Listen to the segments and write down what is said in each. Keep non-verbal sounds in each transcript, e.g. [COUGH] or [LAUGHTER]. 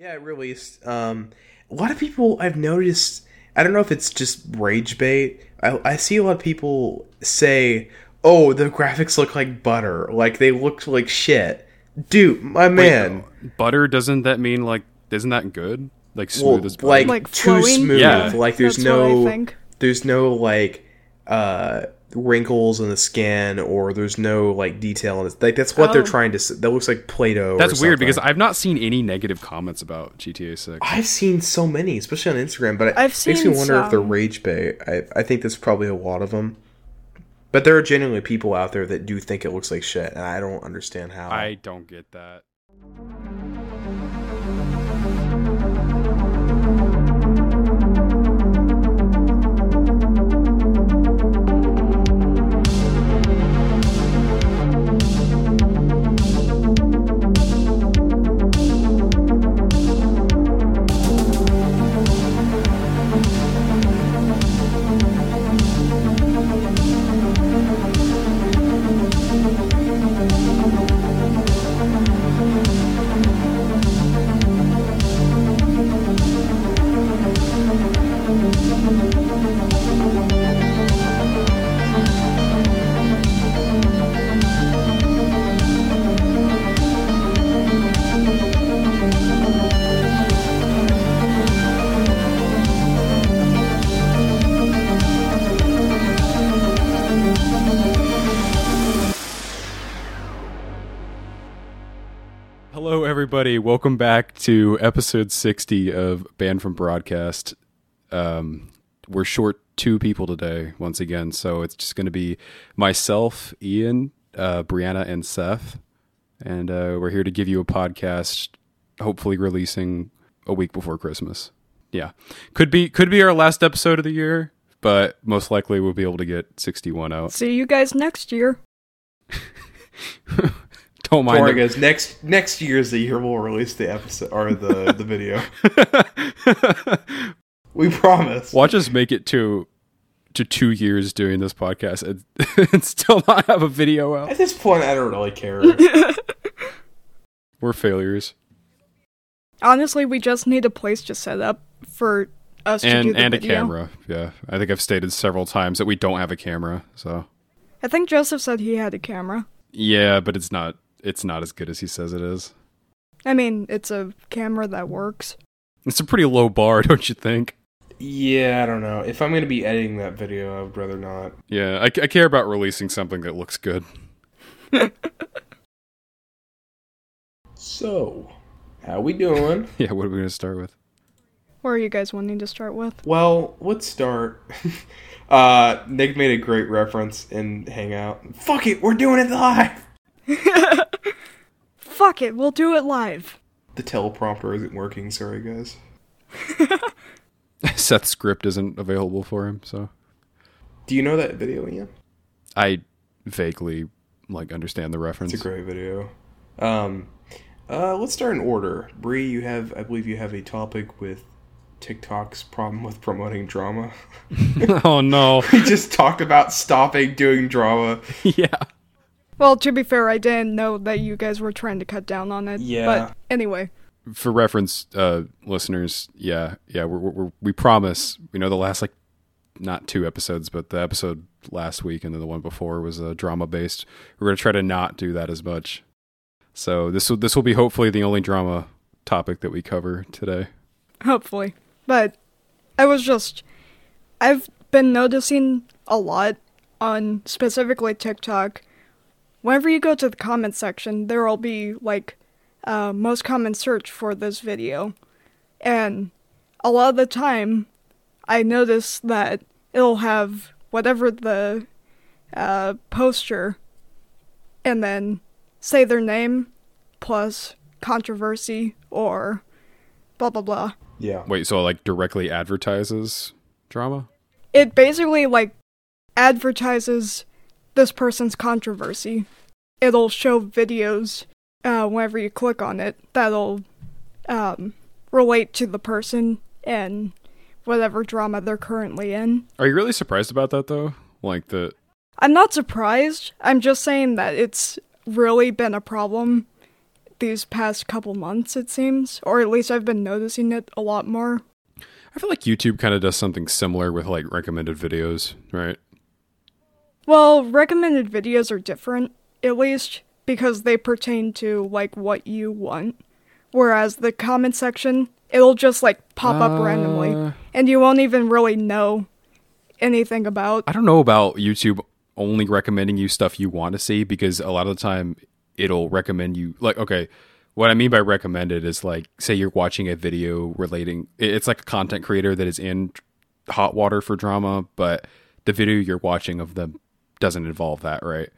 Yeah, it released. Um, a lot of people I've noticed. I don't know if it's just rage bait. I, I see a lot of people say, "Oh, the graphics look like butter. Like they look like shit." Dude, my man. Butter doesn't that mean like isn't that good? Like well, smooth as butter. like, Like too flowing? smooth. Yeah. Like there's That's what I no think. there's no like uh wrinkles in the skin or there's no like detail in it. Like that's what they're Oh. trying to. s- That looks like Play-Doh. or That's weird because. I've not seen any negative comments about GTA 6. I've seen so many, especially on Instagram, but it I've makes me seen wonder if they're rage bait. I, I think there's probably a lot of them. But there are genuinely people out there that do think it looks like shit, and I don't understand how. I don't get that. Welcome back to episode 60 of Banned from Broadcast. Um, we're short two people today, once again, so it's just going to be myself, Ian, uh, Breanna, and Seth. And uh, we're here to give you a podcast, hopefully releasing a week before Christmas. Yeah, could be could be our last episode of the year, but most likely we'll be able to get 61 out. See you guys next year. [LAUGHS] Don't Don't mind worry, the- guys. Next next year's the year we'll release the episode or the the video. [LAUGHS] We promise. Watch us make it to to two years doing this podcast and, [LAUGHS] and still not have a video out. At this point, I don't really care. [LAUGHS] We're failures. Honestly, we just need a place to set up for us to do And the and a camera. Yeah. I think I've stated several times that we don't have a camera. So I think Joseph said he had a camera. yeah, but it's not it's not as good as he says it is. I mean, it's a camera that works. It's a pretty low bar, [LAUGHS] don't you think? yeah, I don't know. If I'm gonna be editing that video, I would rather not. Yeah, I, I care about releasing something that looks good. So, how we doing? [LAUGHS] Yeah, what are we gonna start with? What are you guys wanting to start with? Well, let's start. [LAUGHS] uh, Nick made a great reference in Hangout. Fuck it, we're doing it live. Fuck it, we'll do it live. The teleprompter isn't working. Sorry, guys. [LAUGHS] Seth's script isn't available for him, so Do you know that video, Ian? I vaguely like understand the reference. It's a great video. Um, uh, let's start in order. Bree, you have, I believe, you have a topic with TikTok's problem with promoting drama. [LAUGHS] oh no. [LAUGHS] we just talked about stopping doing drama. yeah. Well, to be fair, I didn't know that you guys were trying to cut down on it. Yeah. But anyway, for reference, uh, listeners, yeah, yeah, we're, we're, we promise. We know the last like not two episodes, but the episode last week and then the one before was uh, drama based. We're gonna try to not do that as much. So this will this will be hopefully the only drama topic that we cover today. hopefully. But I was just. I've been noticing a lot on specifically TikTok. Whenever you go to the comment section, there will be like uh, most common search for this video. And a lot of the time, I notice that it'll have whatever the uh, poster and then say their name plus controversy or blah blah blah. Yeah. Wait, so it, like directly advertises drama? It basically like advertises this person's controversy. It'll show videos uh, whenever you click on it that'll um, relate to the person and whatever drama they're currently in. Are you really surprised about that though? Like the I'm not surprised. I'm just saying that it's really been a problem these past couple months, it seems, or at least I've been noticing it a lot more. I feel like YouTube kind of does something similar with like recommended videos, right? Well, recommended videos are different, at least because they pertain to like what you want. Whereas the comment section, it'll just like pop up Uh, randomly and you won't even really know anything about. I don't know about YouTube only recommending you stuff you want to see because a lot of the time it'll recommend you like okay, what I mean by recommended is like say you're watching a video relating it's like a content creator that is in hot water for drama, but the video you're watching of them doesn't involve that, right?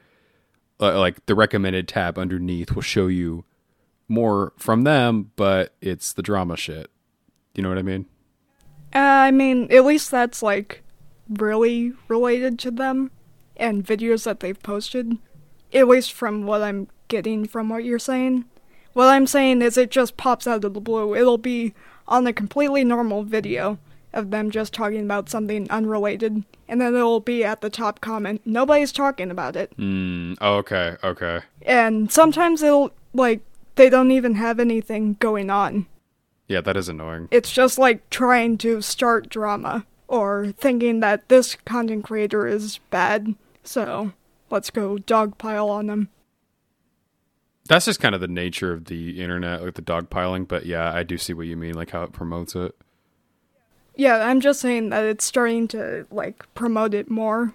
Uh, like the recommended tab underneath will show you more from them, but it's the drama shit. You know what I mean? Uh, I mean, at least that's like really related to them and videos that they've posted. At least from what I'm getting from what you're saying. What I'm saying is it just pops out of the blue. It'll be on a completely normal video of them just talking about something unrelated, and then it'll be at the top comment. Nobody's talking about it. Mm, okay, okay. And sometimes it'll, like, they don't even have anything going on. Yeah, that is annoying. It's just like trying to start drama or thinking that this content creator is bad, so let's go dogpile on them. That's just kind of the nature of the internet, like the dogpiling. But yeah, I do see what you mean, like how it promotes it. Yeah, I'm just saying that it's starting to like promote it more,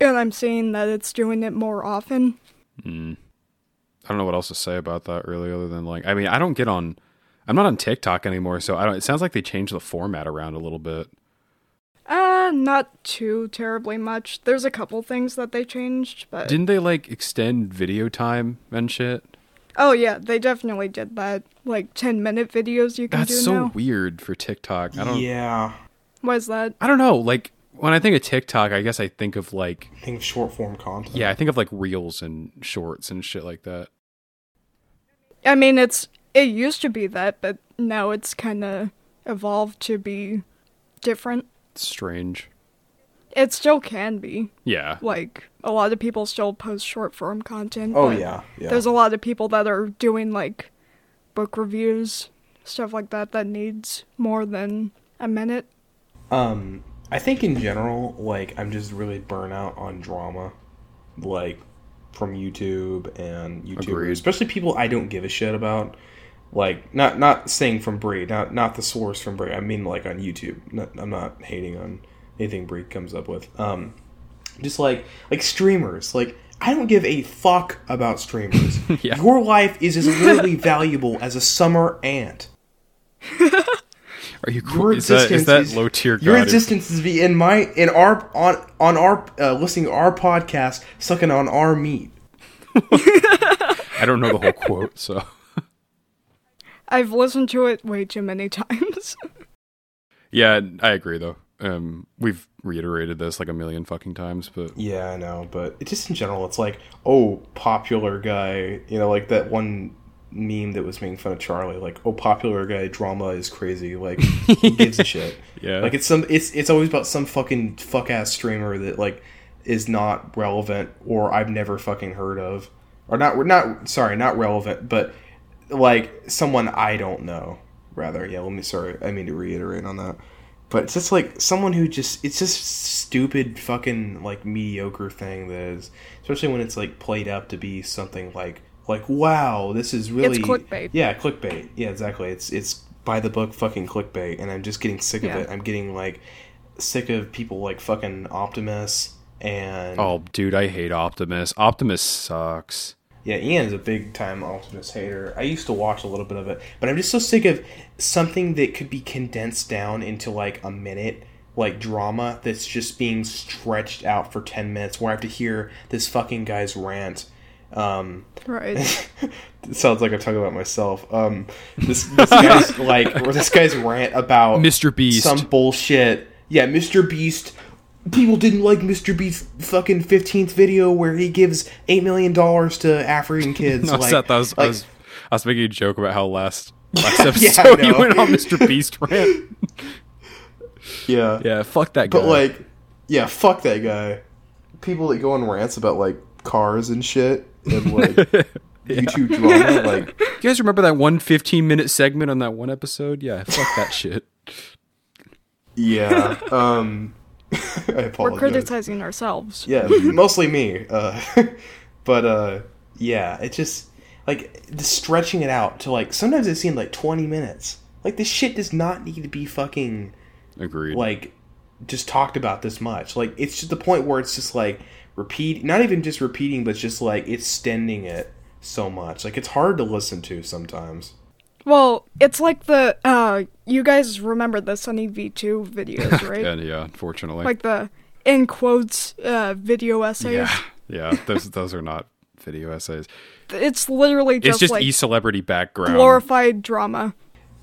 and I'm seeing that it's doing it more often. Mm. I don't know what else to say about that really, other than like, I mean, I don't get on. I'm not on TikTok anymore, so I don't. It sounds like they changed the format around a little bit. Uh, not too terribly much. There's a couple things that they changed, but Didn't they like extend video time and shit? Oh yeah, they definitely did that. Like 10 minute videos you can do. That's do so now. weird for TikTok. I don't. yeah. What is that? I don't know. Like when I think of TikTok, I guess I think of like Think of short form content. yeah, I think of like reels and shorts and shit like that. I mean, it's it used to be that, but now it's kind of evolved to be different. Strange. It still can be. Yeah. Like a lot of people still post short form content. Oh yeah. Yeah. There's a lot of people that are doing like book reviews, stuff like that that needs more than a minute. Um, I think in general, like I'm just really burnt out on drama, like from YouTube and YouTubers, Agreed. especially people I don't give a shit about. Like not not saying from Brie, not not the source from Brie. I mean like on YouTube. Not, I'm not hating on anything Brie comes up with. Um, just like like streamers. Like I don't give a fuck about streamers. [LAUGHS] Yeah. Your life is as literally [LAUGHS] valuable as a summer ant. Are you Your cool? Is that, is existence that is- low tier Your existence is in my in our on on our uh, listening to our podcast, sucking on our meat. [LAUGHS] I don't know the whole quote, so I've listened to it way too many times. yeah, I agree though. Um, we've reiterated this like a million fucking times, but Yeah, I know, but it just in general, it's like, oh, popular guy, you know, like that one meme that was making fun of Charlie, like, oh, popular guy drama is crazy, like, [LAUGHS] gives a shit? Yeah. like it's some, it's it's always about some fucking fuck ass streamer that like is not relevant or I've never fucking heard of, or not, we're not sorry, not relevant, but like someone I don't know. Rather, yeah. Let me sorry, I mean to reiterate on that. But it's just like someone who just it's just stupid fucking like mediocre thing that is especially when it's like played up to be something like like wow, this is really clickbait. Yeah, clickbait. Yeah, exactly. It's it's by the book fucking clickbait and I'm just getting sick Yeah. of it. I'm getting like sick of people like fucking Optimus and oh, dude, I hate Optimus. Optimus sucks. Yeah, Ian is a big time Optimus hater. I used to watch a little bit of it, but I'm just so sick of something that could be condensed down into like a minute, like drama that's just being stretched out for 10 minutes where I have to hear this fucking guy's rant. Um, right. [LAUGHS] sounds like I'm talking about myself. Um, this, this guy's [LAUGHS] like, or this guy's rant about Mr. Beast. some bullshit. Yeah, Mr. Beast. People didn't like Mr. Beast's fucking 15th video where he gives $8 million to African [LAUGHS] kids. No, like, Seth, I was, I was I was making a joke about how last [LAUGHS] last Yeah, episode [LAUGHS] you went on Mr. Beast rant. yeah. Yeah, fuck that guy. But, like, yeah, fuck that guy. People that go on rants about, like, cars and shit. And, like, YouTube drama. Like, You guys remember that one 15 minute segment on that one episode? Yeah, fuck that shit. yeah. Um, [LAUGHS] I We're criticizing ourselves. Yeah, [LAUGHS] mostly me. Uh, [LAUGHS] but uh, yeah, it just like the stretching it out to like sometimes it seemed like twenty minutes. Like this shit does not need to be fucking Agreed. like just talked about this much. Like it's just the point where it's just like repeat, not even just repeating, but just like extending it so much. Like it's hard to listen to sometimes. Well, it's like the uh you guys remember the Sunny V2 videos, [LAUGHS] right? and yeah, unfortunately. Like the in quotes uh video essays. yeah, yeah. Those those are not video essays. It's literally just, It's just like e celebrity background. glorified drama.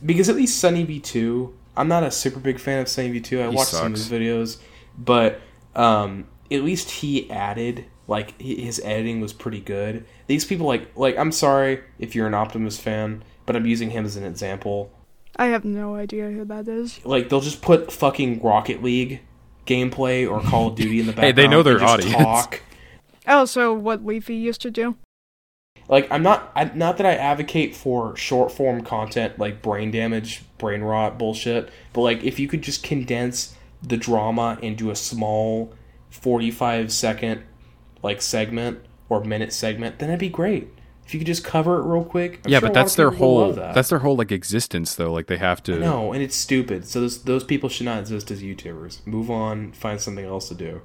because at least Sunny V2, I'm not a super big fan of Sunny V2. I He watched some of his videos, but um, at least he added like his editing was pretty good. These people like like I'm sorry if you're an Optimus fan, but I'm using him as an example. I have no idea who that is. Like they'll just put fucking Rocket League gameplay or Call of Duty in the [LAUGHS] Hey, they know their and just audience. Talk. Oh, so what Leafy used to do? like I'm not I, not that I advocate for short form content like brain damage, brain rot bullshit, but like if you could just condense the drama into a small 45 second like segment or minute segment, then it'd be great. If you could just cover it real quick. I'm yeah, sure but that's their whole that. that's their whole like existence though. Like they have to no, and it's stupid. So those those people should not exist as YouTubers. Move on, find something else to do.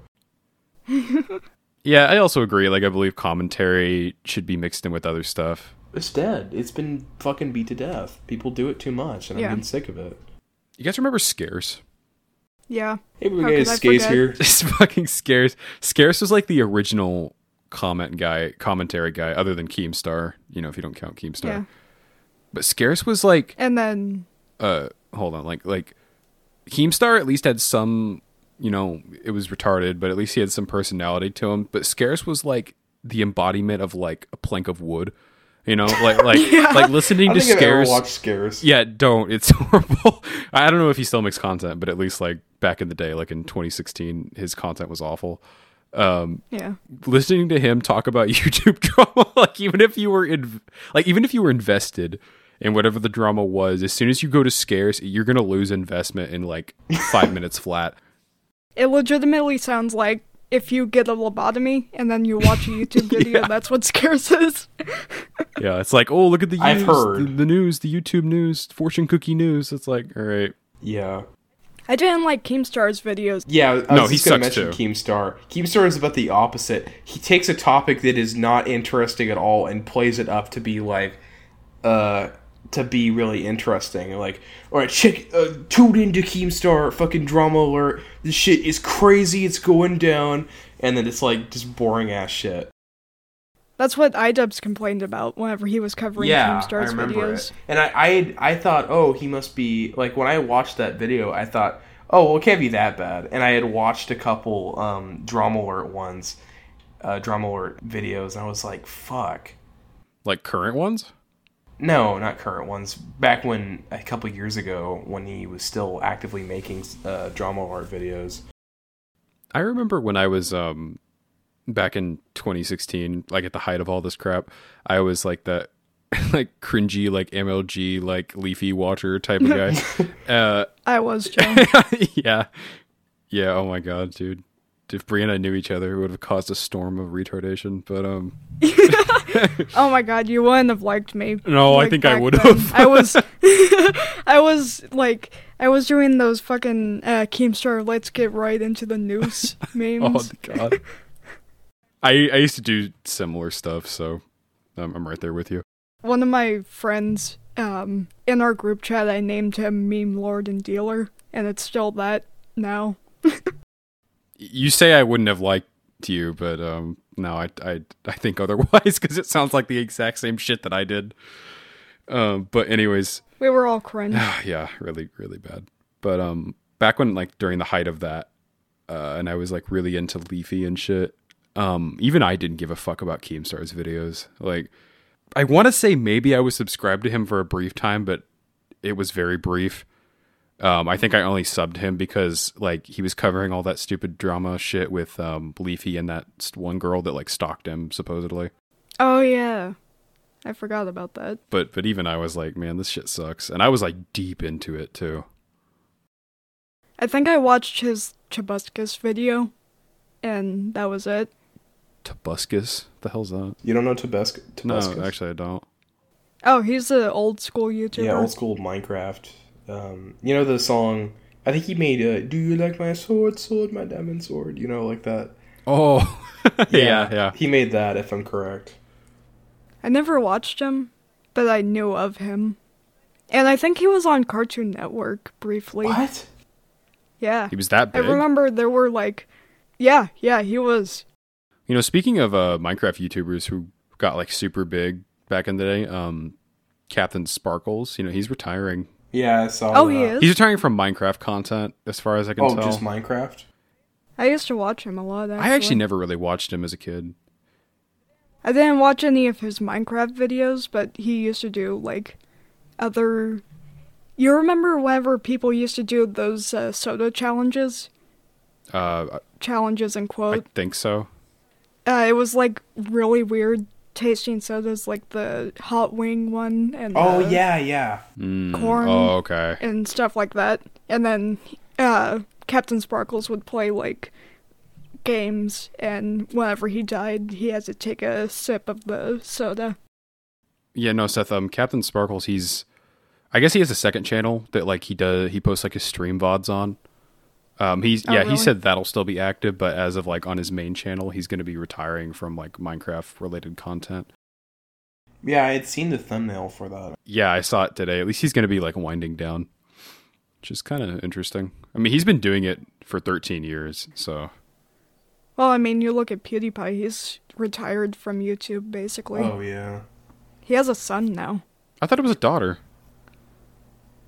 [LAUGHS] Yeah, I also agree. Like I believe commentary should be mixed in with other stuff. It's dead. It's been fucking beat to death. People do it too much, and Yeah. I'm getting sick of it. You guys remember Scarce? Yeah. Hey, we How guys, could I Scarce forget? here. [LAUGHS] It's fucking Scarce. Scarce was like the original comment guy, commentary guy, other than Keemstar. You know, if you don't count Keemstar. Yeah. But Scarce was like, And then uh, hold on, like like Keemstar at least had some, you know, it was retarded, but at least he had some personality to him. But Scarce was like the embodiment of like a plank of wood. You know, like [LAUGHS] like like listening I to think I've Scarce. Scares. Yeah, don't. It's [LAUGHS] horrible. I don't know if he still makes content, but at least like back in the day, like in 2016, his content was awful. Um, yeah. listening to him talk about [LAUGHS] YouTube drama, like even if you were in, like even if you were invested in whatever the drama was, as soon as you go to scarce, you're gonna lose investment in like five [LAUGHS] minutes flat. It legitimately sounds like if you get a lobotomy and then you watch a YouTube [LAUGHS] video, that's what scares us. Yeah, it's like, oh, look at the news, I've heard. The, the news, the YouTube news, fortune cookie news. It's like, all right, Yeah. I didn't like Keemstar's videos. Yeah, I was No, he just going to sucks mention too. Keemstar. Keemstar is about the opposite. He takes a topic that is not interesting at all and plays it up to be like, uh, to be really interesting. Like, all right, check, uh, tune into Keemstar, fucking drama alert. This shit is crazy. It's going down, and then it's like just boring ass shit. That's what iDubbbz complained about whenever he was covering yeah, I Keemstar's remember videos. it. And I, I, I thought, oh, he must be like when I watched that video, I thought, oh, well, it can't be that bad. And I had watched a couple um, drama alert ones, uh, drama alert videos, and I was like, fuck. like current ones. No, not current ones. Back when a couple years ago, when he was still actively making uh, drama alert videos. I remember when I was um back in 2016, like at the height of all this crap, I was like that [LAUGHS] like cringy like MLG like leafy watcher type of guy. [LAUGHS] uh I was Joe. [LAUGHS] yeah. Yeah, oh my god, dude. If Brie and I knew each other, it would have caused a storm of retardation. But um oh my god, you wouldn't have liked me. No, I think I would have. I was, I was like, I was doing those fucking uh, Keemstar "Let's Get Right into the News" memes. oh memes. god. I I used to do similar stuff, so um, I'm right there with you. One of my friends, um, in our group chat, I named him Meme Lord and Dealer, and it's still that now. [LAUGHS] You say I wouldn't have liked you, but um, no, I I I think [LAUGHS] otherwise because it sounds like the exact same shit that I did. Um, but anyways, We were all cringe. [SIGHS] yeah, really really bad. But um, back when like during the height of that, uh, and I was like really into Leafy and shit. Um, even I didn't give a fuck about Keemstar's videos. Like, I want to say maybe I was subscribed to him for a brief time, but it was very brief. Um, I think I only subbed him because like he was covering all that stupid drama shit with um, Leafy and that one girl that like stalked him supposedly. Oh yeah, I forgot about that. But but even I was like, man, this shit sucks, and I was like deep into it too. I think I watched his Tobuscus video, and that was it. Tobuscus, the hell's that? You don't know Tabasco? No, actually, I don't. Oh, he's an old school YouTuber. Yeah, old school Minecraft. Um, you know the song? I think he made uh, "Do you like my sword, sword, my diamond sword?" You know, like that. Oh, [LAUGHS] yeah, yeah. He made that, if I'm correct. I never watched him, but I knew of him. And I think he was on Cartoon Network briefly. What? Yeah. He was that big. I remember there were like Yeah, yeah, he was. You know, speaking of uh, Minecraft YouTubers who got like super big back in the day, um, CaptainSparklez. You know, he's retiring. Yeah, I saw. Oh, that. he is? He's retiring from Minecraft content, as far as I can Oh, tell. just Minecraft. I used to watch him a lot actually. I actually never really watched him as a kid. I didn't watch any of his Minecraft videos, but he used to do like other. You remember whenever people used to do those uh, soda challenges? Uh, Challenges in quotes. I think so. Uh, it was like really weird tasting sodas, like the hot wing one and Oh the- yeah, yeah. Mm, Corn. Oh, okay. and stuff like that. And then uh, CaptainSparklez would play like games, and whenever he died, he had to take a sip of the soda. Yeah, no, Seth. Um, CaptainSparklez. He's, I guess he has a second channel that like he does. He posts like his stream vods on. Um, he's Oh, yeah. really? He said that'll still be active, but as of like on his main channel, he's going to be retiring from like Minecraft related content. Yeah, I had seen the thumbnail for that. Yeah, I saw it today. At least he's going to be like winding down, which is kind of interesting. I mean, he's been doing it for 13 years, so Well, I mean, you look at PewDiePie; he's retired from YouTube basically. Oh yeah. He has a son now, I thought it was a daughter.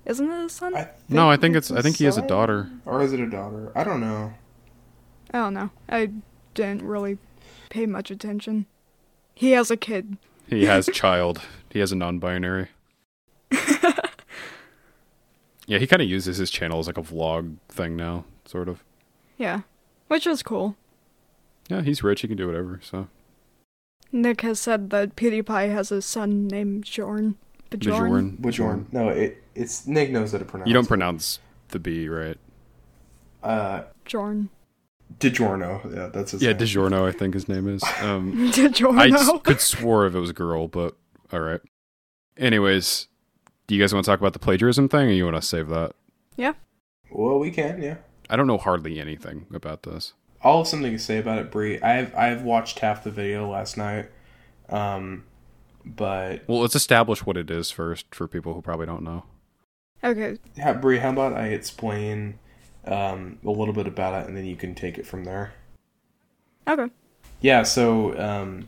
Isn't it a son? I No, I think it's. I think he has a son. daughter. Or is it a daughter? I don't know. I don't know. I didn't really pay much attention. He has a kid. He has child. He has a non-binary. [LAUGHS] yeah, he kind of uses his channel as like a vlog thing now, sort of. Yeah, which is cool. Yeah, he's rich. He can do whatever. So Nick has said that PewDiePie has a son named Bjorn. Bjorn. Bjorn. Which? No, it it's Nick knows how to pronounce. You don't it. pronounce the B right. Uh, Bjorn. DiGiorno. Yeah, that's his Yeah, name. DiGiorno, I think his name is. Um, [LAUGHS] Bjorn. I s- could swore if it was a girl, but all right. Anyways, do you guys want to talk about the plagiarism thing, or you want to save that? Yeah. Well, we can. Yeah. I don't know hardly anything about this. I'll have something to say about it, Bree. I've I've watched half the video last night, um, but Well, let's establish what it is first for people who probably don't know. Okay. yeah, Bree, how about I explain um, a little bit about it, and then you can take it from there. Okay. Yeah, so um,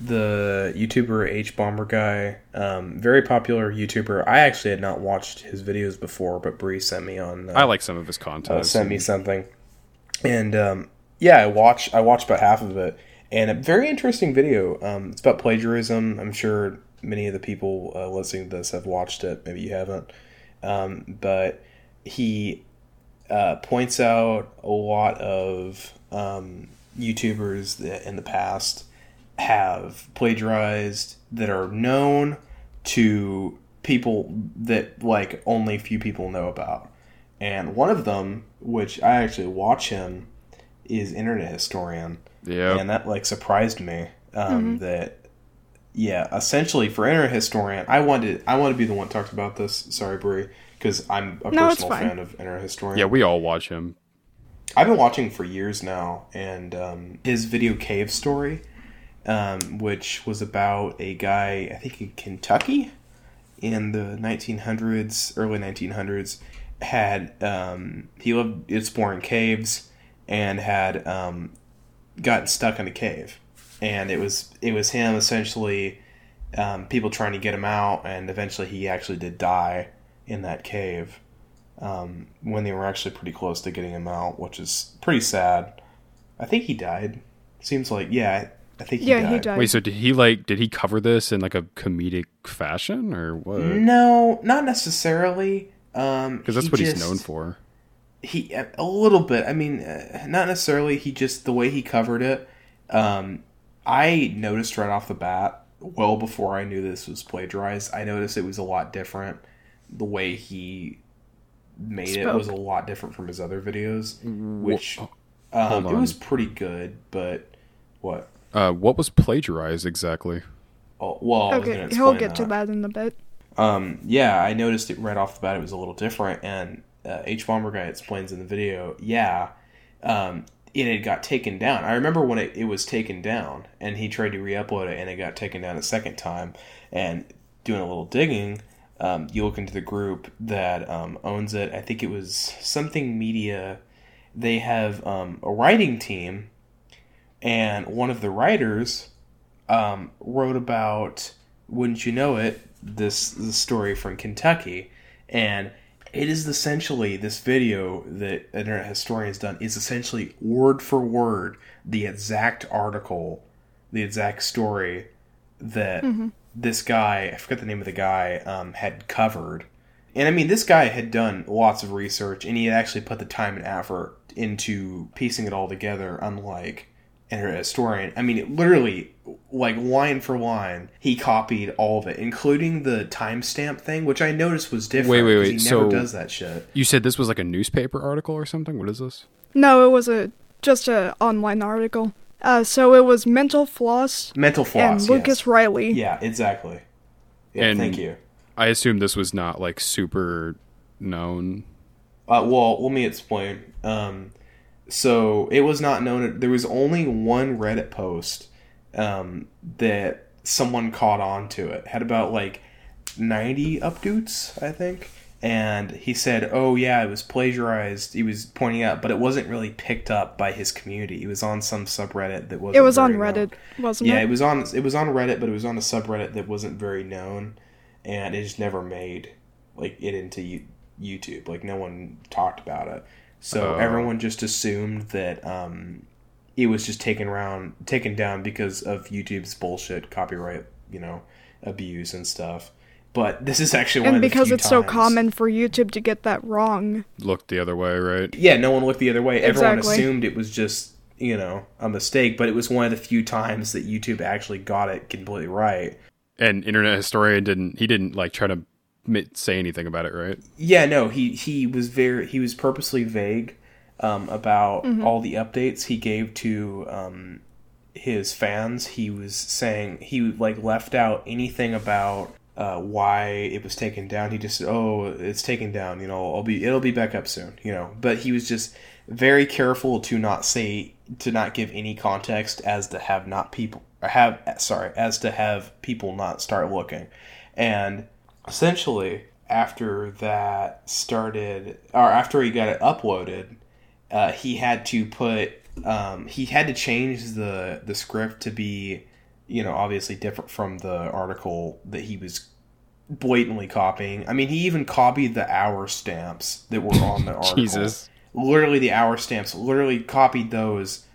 the YouTuber H Bomber guy, um, very popular YouTuber. I actually had not watched his videos before, but Bree sent me on. Uh, I like some of his content. uh, sent me something, and um, yeah, I watched. I watched about half of it, and a very interesting video. Um, it's about plagiarism. I'm sure many of the people uh, listening to this have watched it. Maybe you haven't, um, but he uh, points out a lot of um, YouTubers that in the past have plagiarized that are known to people that like only few people know about. And one of them, which I actually watch him, is Internet Historian, Yeah. and that like surprised me. Um, That yeah, essentially for Internet Historian, I wanted I want to be the one talked about this. Sorry, Brie, because I'm a No, personal fan of Internet Historian. yeah, we all watch him. I've been watching for years now, and um, his video Cave Story, um, which was about a guy, I think in Kentucky, in the 1900s, early 1900s, had um, he lived exploring caves and had um, gotten stuck in a cave, and it was it was him essentially, um, people trying to get him out, and eventually he actually did die in that cave um, when they were actually pretty close to getting him out, which is pretty sad. I think he died. Seems like yeah, I think he Yeah, died. he died. Wait, so did he like? Did he cover this in like a comedic fashion or what? No, not necessarily. Um, Because that's he what he's known for. He a little bit. I mean, uh, not necessarily. He just the way he covered it. Um, I noticed right off the bat well before I knew this was plagiarized. I noticed it was a lot different. The way he made it was a lot different from his other videos, which um, it was pretty good. But what? Uh, what was plagiarized exactly? Oh, well, Okay, gonna he'll explain get to that in a bit. Um, yeah, I noticed it right off the bat. It was a little different, and uh, H Bomber guy explains in the video. Yeah, um, it had got taken down. I remember when it, it was taken down, and he tried to re-upload it, and it got taken down a second time. And doing a little digging, um, you look into the group that um, owns it. I think it was something media. They have um, a writing team, and one of the writers um, wrote about wouldn't you know it this this story from Kentucky and it is essentially this video that internet historians done is essentially word for word the exact article the exact story that this guy I forget the name of the guy um, had covered and I mean this guy had done lots of research and he had actually put the time and effort into piecing it all together unlike internet historian. I mean, it literally, like line for line, he copied all of it, including the timestamp thing, which I noticed was different. Wait, wait, wait, He never so- does that shit. You said this was like a newspaper article or something. What is this? No, it was a just a online article. Uh, so it was Mental Floss Mental floss. and Lucas yes. Riley. Yeah, exactly. Yeah, And- thank you. I assume this was not like super known. Uh, well, let me explain. Um, so it was not known. There was only one Reddit post um, that someone caught on to it. Had about like ninety updates, I think. And he said, "Oh yeah, it was plagiarized." He was pointing out, but it wasn't really picked up by his community. It was on some subreddit that wasn't. It was on very known. Reddit, wasn't Yeah, it? it was on it was on Reddit, but it was on a subreddit that wasn't very known, and it just never made like it into you- YouTube. Like no one talked about it, so Oh. everyone just assumed that um, it was just taken around taken down because of YouTube's bullshit copyright, you know, abuse and stuff. But this is actually one and of the And because few it's so common for YouTube to get that wrong. Looked the other way, right? Yeah, no one looked the other way. Everyone assumed it was just you know a mistake, but it was one of the few times that YouTube actually got it completely right. And internet historian didn't. He didn't like try to say anything about it, right? Yeah, no, he he was very he was purposely vague um, about all the updates he gave to um, his fans. He was saying he like left out anything about uh, why it was taken down. He just said, "Oh, it's taken down. You know, I'll be it'll be back up soon." You know, but he was just very careful to not say to not give any context as to have not people or have sorry as to have people not start looking, and essentially after that started or after he got it uploaded uh, he had to put um, he had to change the the script to be you know obviously different from the article that he was blatantly copying i mean he even copied the hour stamps that were on the [LAUGHS] article Jesus. literally the hour stamps literally copied those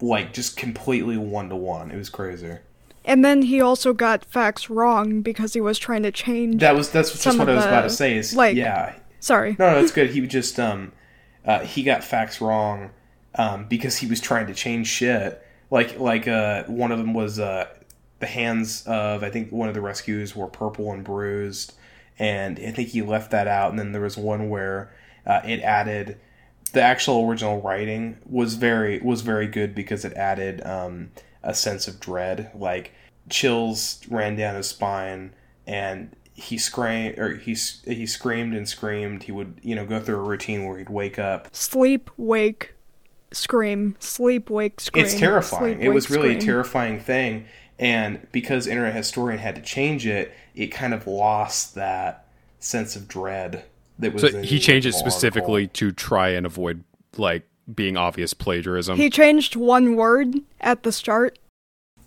like just completely one to one it was crazy And then he also got facts wrong because he was trying to change. that was that's just what i was about to say is like- yeah Sorry. No, no, it's good. He would just um, uh, he got facts wrong um, because he was trying to change shit. Like like uh, one of them was uh, the hands of I think one of the rescues were purple and bruised, and I think he left that out. And then there was one where uh, it added the actual original writing was very was very good because it added um, a sense of dread, like chills ran down his spine, and he screamed or he he screamed and screamed. He would you know go through a routine where he'd wake up. Sleep, wake, scream. Sleep, wake, scream. It's terrifying. Sleep, it was wake, really a terrifying thing, and because Internet Historian had to change it, it kind of lost that sense of dread that was. So in he the changed it specifically article. to try and avoid like being obvious plagiarism. He changed one word at the start.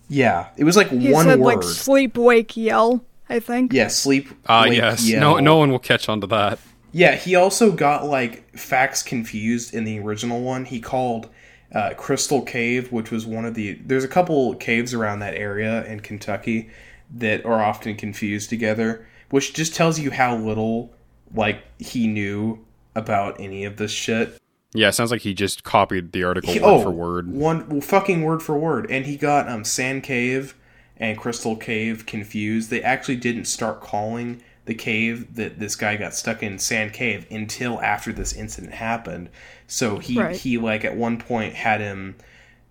Yeah, it was like He one said word. like sleep, wake, yell. I think. yeah, sleep. Ah, wake, yes. yell. No, no one will catch on to that. Yeah, he also got like facts confused in the original one. He called uh, Crystal Cave, which was one of the. There's a couple caves around that area in Kentucky that are often confused together, which just tells you how little like he knew about any of this shit. Yeah, it sounds like he just copied the article He- word for word. one well, fucking word for word, and he got um Sand Cave and Crystal Cave confused. They actually didn't start calling the cave that this guy got stuck in Sand Cave until after this incident happened. So he Right. he like at one point had him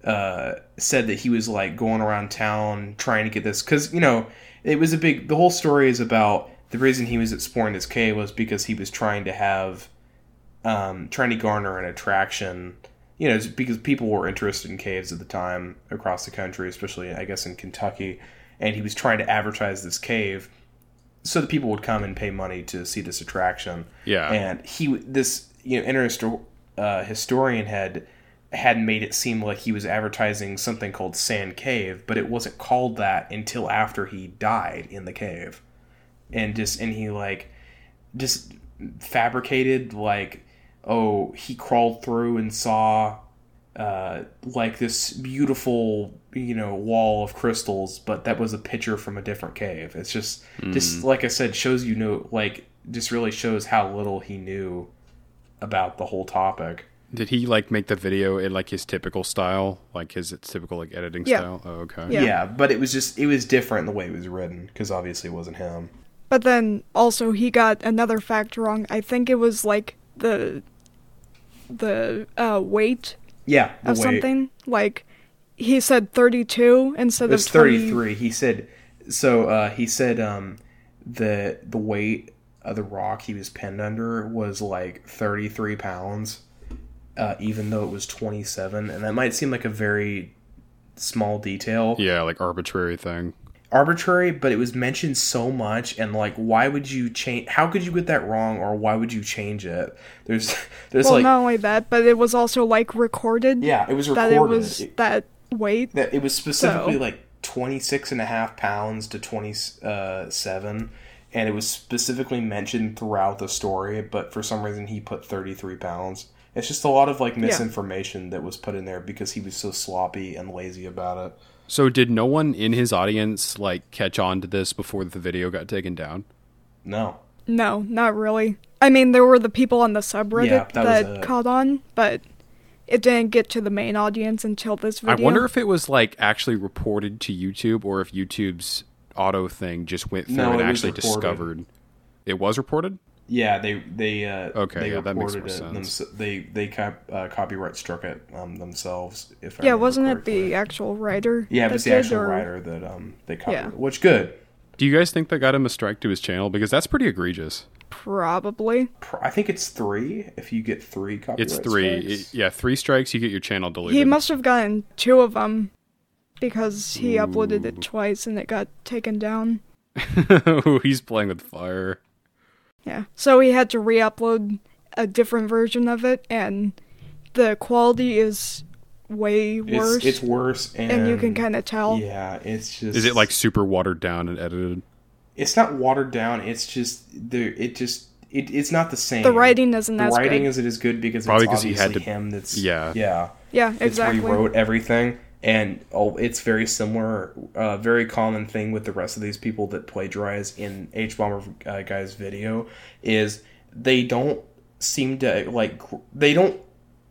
uh, said that he was like going around town trying to get this because you know it was a big. The whole story is about the reason he was exploring this cave was because he was trying to have um, trying to garner an attraction. You know, because people were interested in caves at the time across the country, especially I guess in Kentucky, and he was trying to advertise this cave so that people would come and pay money to see this attraction. Yeah. and he this you know interest uh, historian had had made it seem like he was advertising something called Sand Cave, but it wasn't called that until after he died in the cave, and just and he like just fabricated like oh he crawled through and saw uh, like this beautiful you know wall of crystals but that was a picture from a different cave it's just just like i said shows you know like just really shows how little he knew about the whole topic Did he like make the video in like his typical style, like his typical like editing Yeah. style? Oh, okay. Yeah. yeah. but it was just it was different the way it was written because obviously it wasn't him But then also he got another fact wrong. I think it was like the the uh, weight yeah the of way- something. Like he said 32 instead It was of 20 33. He said so uh he said um the the weight of the rock he was pinned under was like 33 pounds uh even though it was 27 and that might seem like a very small detail Yeah, like arbitrary thing. Arbitrary but it was mentioned so much and like why would you change how could you get that wrong or why would you change it? There's [LAUGHS] there's Well, like not only that, but it was also like recorded. Yeah it was recorded. that it was It- that weight. that it was specifically So- like 26 and a half pounds to 27 uh, and it was specifically mentioned throughout the story but for some reason he put 33 pounds. It's just a lot of like misinformation that was put in there because he was so sloppy and lazy about it So did no one in his audience like catch on to this before the video got taken down? no No, not really. I mean, there were the people on the subreddit Yeah, that that, it. caught on, but it didn't get to the main audience until this video. I wonder if it was like actually reported to YouTube or if YouTube's auto thing just went through No, and actually reported. discovered. It was reported. Yeah they they uh Okay, they yeah, that makes reported more it sense. thems- they they cop- uh, copyright struck it um, themselves if I yeah, remember wasn't it correctly. the actual writer? yeah it was the actual or- writer that um they copyrighted Yeah. which good Do you guys think that got him a strike to his channel? Because that's pretty egregious. Probably. I think it's three. If you get three copyright It's three. strikes. It- yeah, three strikes, you get your channel deleted. He must have gotten two of them because he uploaded it twice and it got taken down. [LAUGHS] Ooh, He's playing with fire. Yeah. So he had to re-upload a different version of it, and the quality is way worse. It's, it's worse, and, and you can kind of tell. Yeah, it's just. Is it like super watered down and edited? It's not watered down. It's just the. It just. It, it's not the same. The writing isn't The as writing good. isn't as good because Probably it's 'cause he had to- him. That's Yeah. yeah. yeah, It's exactly. rewrote everything, and oh, it's very similar. Uh, very common thing with the rest of these people that plagiarize in H Bomber uh, guy's video is they don't seem to like they don't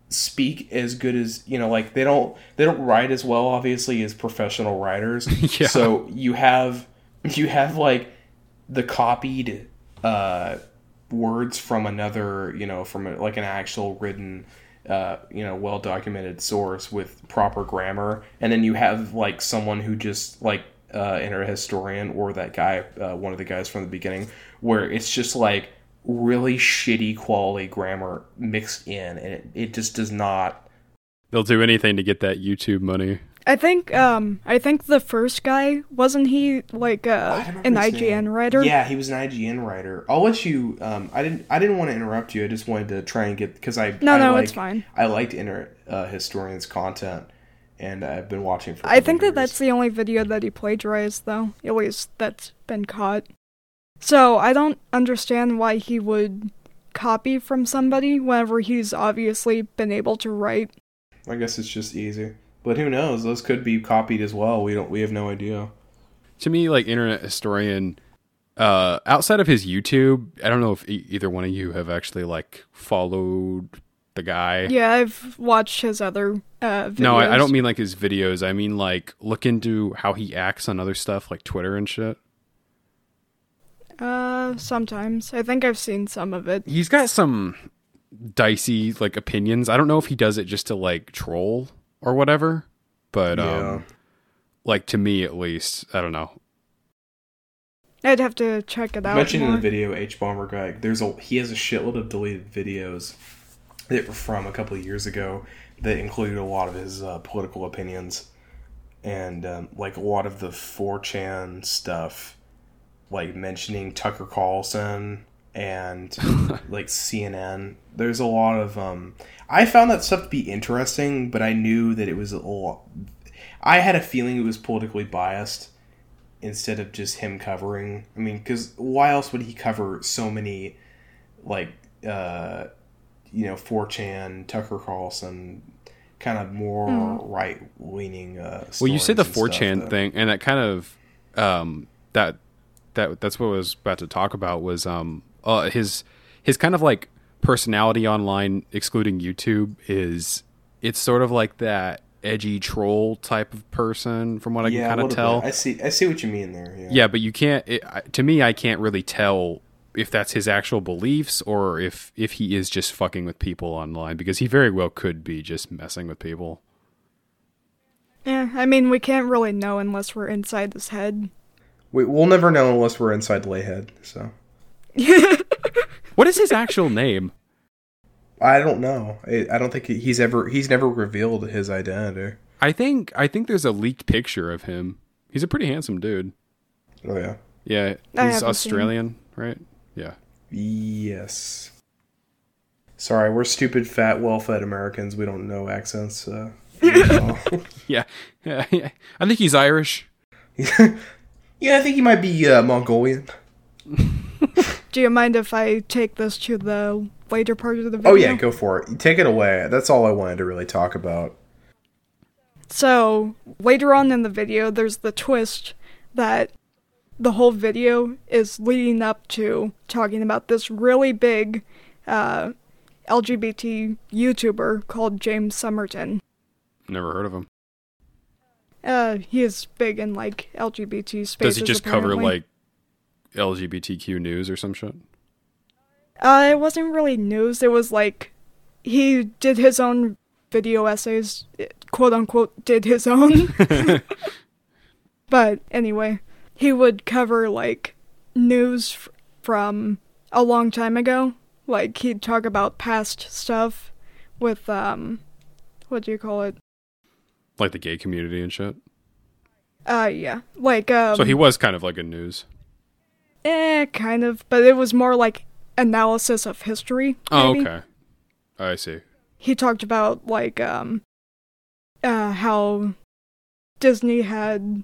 speak as good as you know like they don't they don't write as well obviously as professional writers [LAUGHS] Yeah. so you have you have like the copied uh words from another you know from a, like an actual written uh you know well documented source with proper grammar and then you have like someone who just like uh inner historian or that guy uh, one of the guys from the beginning where it's just like really shitty quality grammar mixed in and it, it just does not They'll do anything to get that YouTube money. I think um I think the first guy wasn't he like uh an IGN name. writer? Yeah, he was an IGN writer. I'll let you. Um, I didn't. I didn't want to interrupt you. I just wanted to try and get because I. No, I no, like, it's fine. I liked inner uh, historians' content, and I've been watching for. I think that that's the only video that he plagiarized though. At least that's been caught. So I don't understand why he would copy from somebody whenever he's obviously been able to write. I guess it's just easy, but who knows? Those could be copied as well. We don't. We have no idea. To me, like internet historian, uh, outside of his YouTube, I don't know if e- either one of you have actually like followed the guy. Yeah, I've watched his other uh, videos. No, I, I don't mean like his videos. I mean like look into how he acts on other stuff like Twitter and shit. Uh, sometimes. I think I've seen some of it. He's got some dicey like opinions. I don't know if he does it just to like troll or whatever, but Yeah. um like to me at least, I don't know. I'd have to check it out. Mentioned in the video, Hbomberguy, there's a he has a shitload of deleted videos that were from a couple of years ago that included a lot of his uh, political opinions and um, like a lot of the 4chan stuff, like mentioning Tucker Carlson and [LAUGHS] like CNN. There's a lot of um, I found that stuff to be interesting, but I knew that it was a lot. I had a feeling it was politically biased instead of just him covering. I mean, because why else would he cover so many, like, uh, you know, 4chan, Tucker Carlson, kind of more right leaning. Uh, Well, you say the stories 4chan stuff, thing, and that kind of um, that that that's what I was about to talk about was um uh, his his kind of like personality online, excluding YouTube, is it's sort of like that edgy troll type of person, from what I. Yeah, can kind of tell. bit. I see. I see what you mean there. Yeah. Yeah, but you can't. It, to me, I can't really tell if that's his actual beliefs or if if he is just fucking with people online because he very well could be just messing with people. Yeah, I mean, we can't really know unless we're inside his head. We, we'll never know unless we're inside the Layhead. So [LAUGHS] What is his actual name? I don't know. I, I don't think he's ever he's never revealed his identity. I think I think there's a leaked picture of him. He's a pretty handsome dude. Oh yeah. Yeah, he's Australian, right? Yeah. Yes. Sorry, we're stupid, fat, well-fed Americans. We don't know accents. Uh, [LAUGHS] yeah, [LAUGHS] Yeah. Yeah. yeah. I think he's Irish. Yeah, I think he might be uh, Mongolian. Do you mind if I take this to the later part of the video? Oh yeah, go for it. Take it away. That's all I wanted to really talk about. So, later on in the video, there's the twist that the whole video is leading up to talking about this really big uh, LGBT YouTuber called James Somerton. Never heard of him. Uh, he is big in like LGBT spaces. Does he just cover like LGBTQ news or some shit? Uh, it wasn't really news. It was like he did his own video essays, quote unquote, did his own. [LAUGHS] [LAUGHS] but anyway, he would cover like news f- from a long time ago. Like he'd talk about past stuff with um, what do you call it? Like the gay community and shit. Uh, yeah, like um, so he was kind of like a news. Eh, kind of, but it was more like analysis of history. Oh, okay. I see. he talked about like um uh how Disney had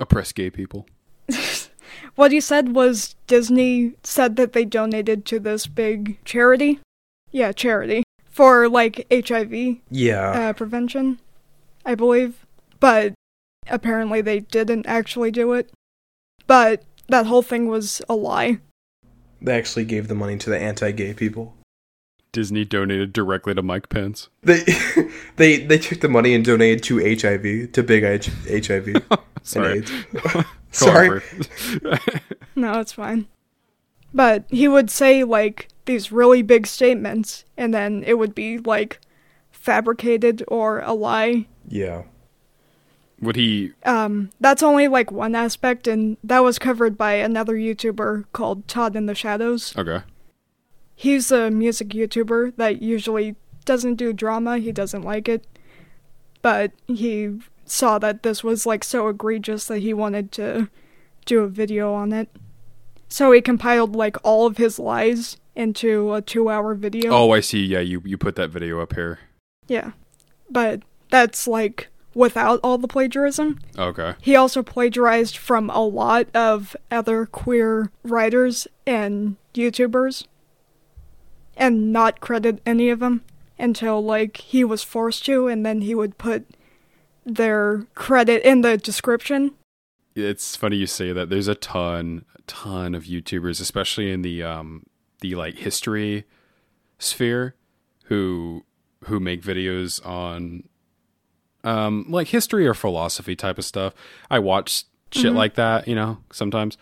oppressed gay people. [LAUGHS] what he said was Disney said that they donated to this big charity. Yeah, charity for like HIV Yeah. uh, prevention, I believe. But apparently they didn't actually do it. But that whole thing was a lie. they actually gave the money to the anti-gay people. Disney donated directly to Mike Pence. They [LAUGHS] they they took the money and donated to HIV to big H- HIV [LAUGHS] and [LAUGHS] Sorry. AIDS. Sorry. No, it's fine. But he would say like these really big statements and then it would be like fabricated or a lie. Yeah. Would he? Um that's only like one aspect and that was covered by another YouTuber called Todd in the Shadows. Okay. He's a music YouTuber that usually doesn't do drama, he doesn't like it. But he saw that this was like so egregious that he wanted to do a video on it. So he compiled like all of his lies into a 2-hour video. Oh, I see. Yeah, you you put that video up here. Yeah. But that's like without all the plagiarism. Okay. He also plagiarized from a lot of other queer writers and YouTubers and not credit any of them until like he was forced to and then he would put their credit in the description. It's funny you say that. There's a ton, a ton of YouTubers, especially in the um the like history sphere, who who make videos on um like history or philosophy type of stuff. I watch shit like that, you know, sometimes.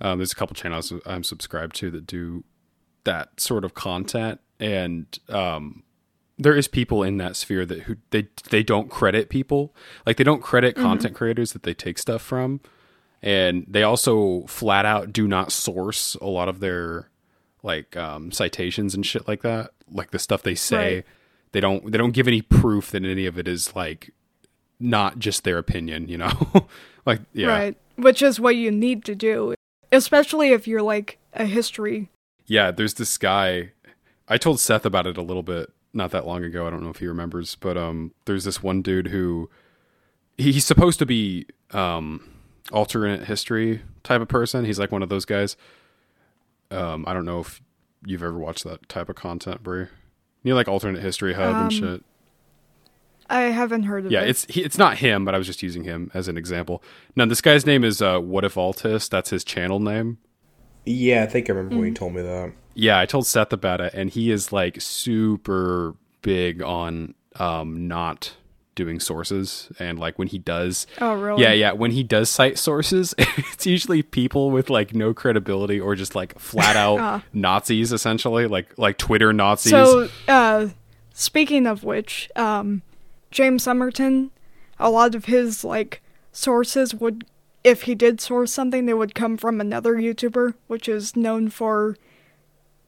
Um, there's a couple channels I'm subscribed to that do that sort of content, and um, there is people in that sphere that who they they don't credit people, like they don't credit content creators that they take stuff from, and they also flat out do not source a lot of their like um, citations and shit like that, like the stuff they say. Right. They don't they don't give any proof that any of it is like not just their opinion, you know. [LAUGHS] like yeah. Right. Which is what you need to do, especially if you're like a history. Yeah, there's this guy. I told Seth about it a little bit not that long ago. I don't know if he remembers, but um, there's this one dude who he, he's supposed to be um, alternate history type of person. He's like one of those guys. Um, I don't know if you've ever watched that type of content, Brie. You like alternate history hub and Um, shit. I haven't heard of Yeah, it. it's he, it's not him, but I was just using him as an example. Now, this guy's name is uh, Whatifalthist. That's his channel name. Yeah, I think I remember when you told me that. Yeah, I told Seth about it, and he is like super big on um, not doing sources. And like when he does, Oh, really? yeah, yeah, when he does cite sources, [LAUGHS] it's usually people with like no credibility or just like flat out Ah. [LAUGHS] Nazis, essentially, like like Twitter Nazis. So, uh, speaking of which, um, James Somerton a lot of his like sources would, if he did source something, they would come from another YouTuber, which is known for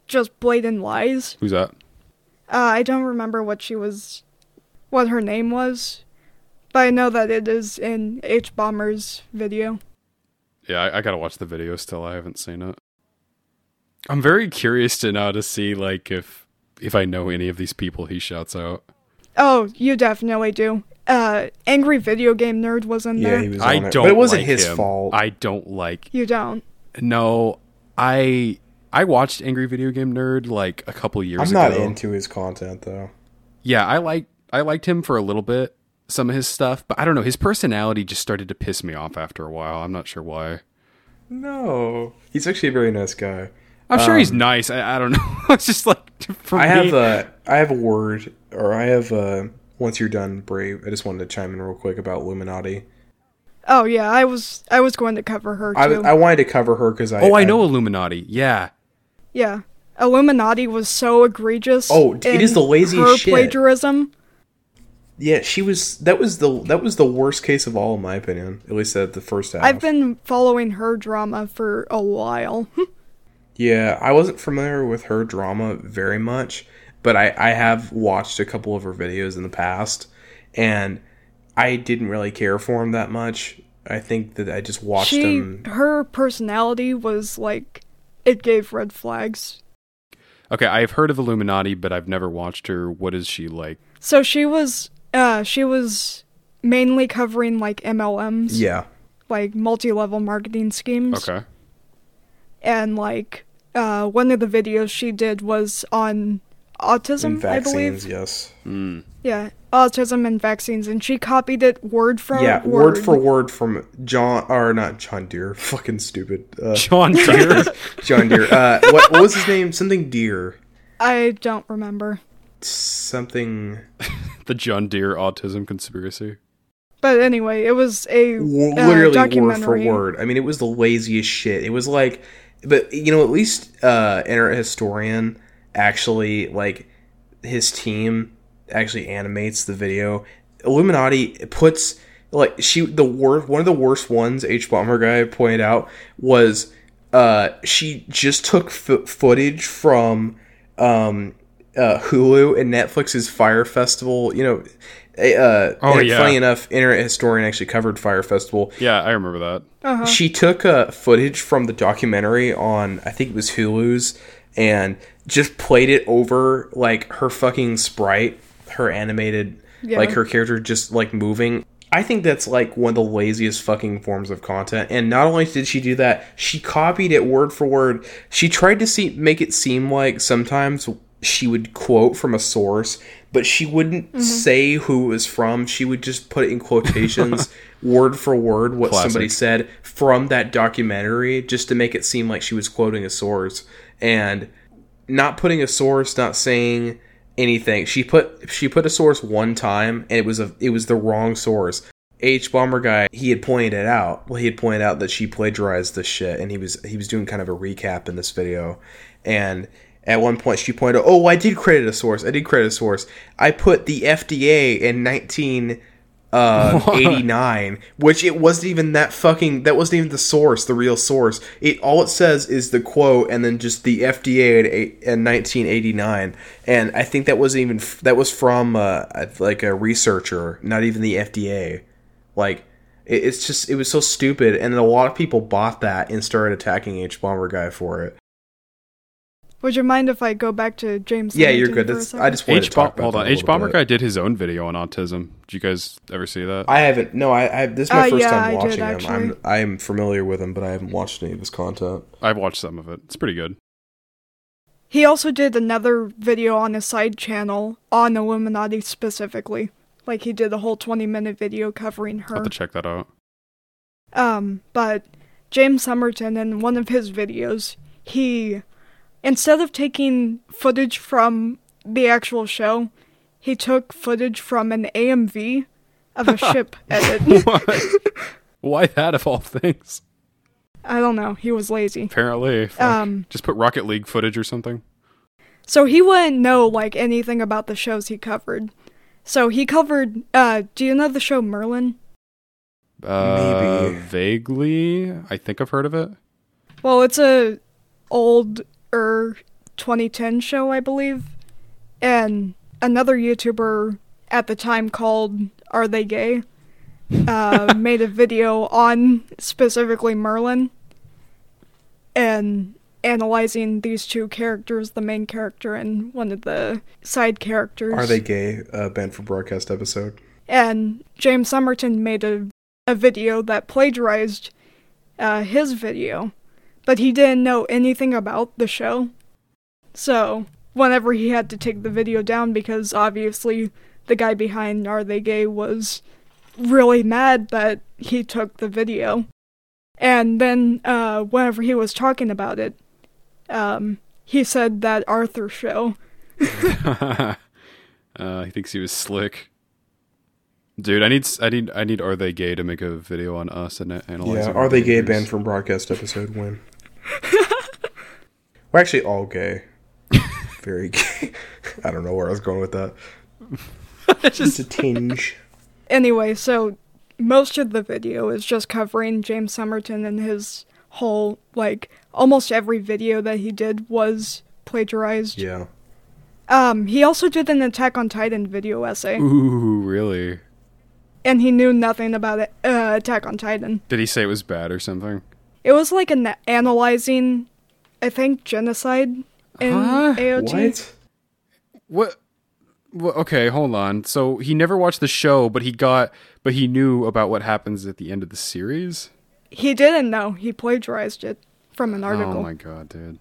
just blatant lies. Who's that? Uh, I don't remember what she was, what her name was, but I know that it is in H Bomber's video. Yeah, I, I gotta watch the video still. I haven't seen it. I'm very curious to now to see like if if I know any of these people he shouts out. Oh, you definitely do. Uh, Angry Video Game Nerd was in Yeah, there. he was. I on it. don't. but it wasn't like his him. fault. I don't like. You don't. No, I I watched Angry Video Game Nerd like a couple years I'm ago. not into his content though. Yeah, I like I liked him for a little bit, some of his stuff, but I don't know. His personality just started to piss me off after a while. I'm not sure why. No, he's actually a very nice guy. I'm sure he's Um, nice. I, I don't know. [LAUGHS] it's just like for I me, have a I have a word, or I have a. Once you're done, Brave, I just wanted to chime in real quick about Illuminaughtii. Oh yeah, I was I was going to cover her I, too. I wanted to cover her because I. Oh, I know Illuminaughtii. Yeah. yeah, Illuminaughtii was so egregious. Oh, it in is the laziest her shit. plagiarism. Yeah, she was. That was the that was the worst case of all, in my opinion. At least at the first half. I've been following her drama for a while. [LAUGHS] Yeah, I wasn't familiar with her drama very much, but I, I have watched a couple of her videos in the past, and I didn't really care for them that much. I think that I just watched she them. her personality was like it gave red flags. Okay, I've heard of Illuminaughtii, but I've never watched her. What is she like? So she was uh she was mainly covering like MLMs, Yeah, like multi-level marketing schemes. Okay. and like uh, one of the videos she did was on autism, and I vaccines. believe. Yes. Mm. Yeah, autism and vaccines, and she copied it word for yeah, word. word for word from John or not John Deere. [LAUGHS] Fucking stupid. Uh, John [LAUGHS] Deere. John Deere. Uh, what, what was his name? Something Deere. I don't remember, Something. the John Deere autism conspiracy. but anyway, it was a uh, literally word for word. I mean, it was the laziest shit. It was like, but you know, at least uh, Internet Historian actually like his team actually animates the video. Illuminaughtii puts like she the worst one of the worst ones. Hbomberguy pointed out was uh she just took f- footage from um uh Hulu and Netflix's Fire Festival. You know. Uh, Oh, yeah. funny enough, Internet Historian actually covered Fire Festival. Yeah, I remember that. Uh-huh. She took uh, footage from the documentary on, I think it was Hulu's, and just played it over like her fucking sprite, her animated, Yeah. like her character just like moving. I think that's like one of the laziest fucking forms of content. And not only did she do that, she copied it word for word. She tried to see make it seem like sometimes she would quote from a source, but she wouldn't Mm-hmm. say who it was from. She would just put it in quotations, [LAUGHS] word for word, what Classic. somebody said from that documentary, just to make it seem like she was quoting a source. And not putting a source, not saying anything. She put she put a source one time and it was a it was the wrong source. Hbomberguy he had pointed it out. Well, he had pointed out that she plagiarized this shit, and he was he was doing kind of a recap in this video, and at one point she pointed out, "Oh, I did credit a source. I did credit a source. I put the FDA in 1989, uh, [LAUGHS] which it wasn't even that fucking that wasn't even the source, the real source. It all it says is the quote and then just the FDA in, in 1989, and I think that wasn't even that was from uh, like a researcher, not even the FDA. Like it's just it was so stupid, and a lot of people bought that and started attacking Hbomberguy for it. Would you mind if I go back to James? Yeah, you're good. That's, second? I just wanted H to talk bomb. about Hold that on. a H little bomber guy did his own video on autism. Did you guys ever see that? I haven't. No, I. I this is my Uh, first yeah, time I did, watching him. I'm. I'm familiar with him, but I haven't watched any of his content. I've watched some of it. It's pretty good. He also did another video on his side channel on Illuminaughtii specifically. Like he did a whole 20 minute video covering I'll her. have to check that out. Um, but James Somerton in one of his videos, he instead of taking footage from the actual show, he took footage from an AMV of a [LAUGHS] ship edit. What? [LAUGHS] Why that of all things? I don't know, he was lazy. Apparently, fuck. Um, just put Rocket League footage or something. So he wouldn't know like anything about the shows he covered. So he covered uh do you know the show Merlin? Uh, Maybe. vaguely. I think I've heard of it. Well, it's a old er 2010 show, I believe. And another YouTuber at the time called Are They Gay? Uh, [LAUGHS] made a video on specifically Merlin and analyzing these two characters, the main character and one of the side characters. Are they gay? Uh, banned for broadcast episode. and James Somerton made a, a video that plagiarized uh, his video, but he didn't know anything about the show. So, whenever he had to take the video down, because obviously the guy behind Are They Gay was really mad that he took the video. And then, uh, whenever he was talking about it, um, he said that Arthur show [LAUGHS] uh, he thinks he was slick. Dude, I need, s- I need, I need. Are they gay to make a video on us and analyze? Yeah. Are they gay? Banned from broadcast episode. When? [LAUGHS] We're actually all gay. [LAUGHS] Very gay. I don't know where I was going with that. [LAUGHS] Just a tinge. Anyway, so most of the video is just covering James Somerton and his whole like almost every video that he did was plagiarized. Yeah. Um he also did an Attack on Titan video essay Ooh, really? and he knew nothing about it, uh, Attack on Titan. Did he say it was bad or something? It was like an analyzing I think genocide in Huh? AOT. What? What? Well, okay, hold on. So he never watched the show, but he got, but he knew about what happens at the end of the series. He didn't know. He plagiarized it from an oh, article. Oh my god, dude.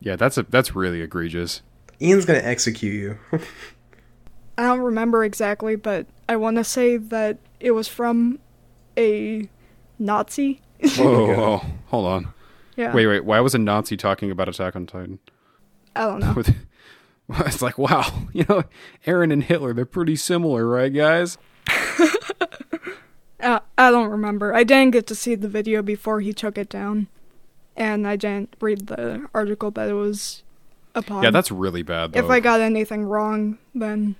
Yeah, that's a that's really egregious. Ian's gonna execute you. I don't remember exactly, but I want to say that it was from a Nazi. [LAUGHS] Whoa, whoa, hold on. yeah. Wait, wait. Why was a Nazi talking about Attack on Titan? I don't know. [LAUGHS] It's like, wow, [LAUGHS] you know, Eren and Hitler, they're pretty similar, right, guys? Uh, I don't remember. I didn't get to see the video before he took it down, and I didn't read the article that it was upon. yeah, that's really bad. Though. If I got anything wrong, then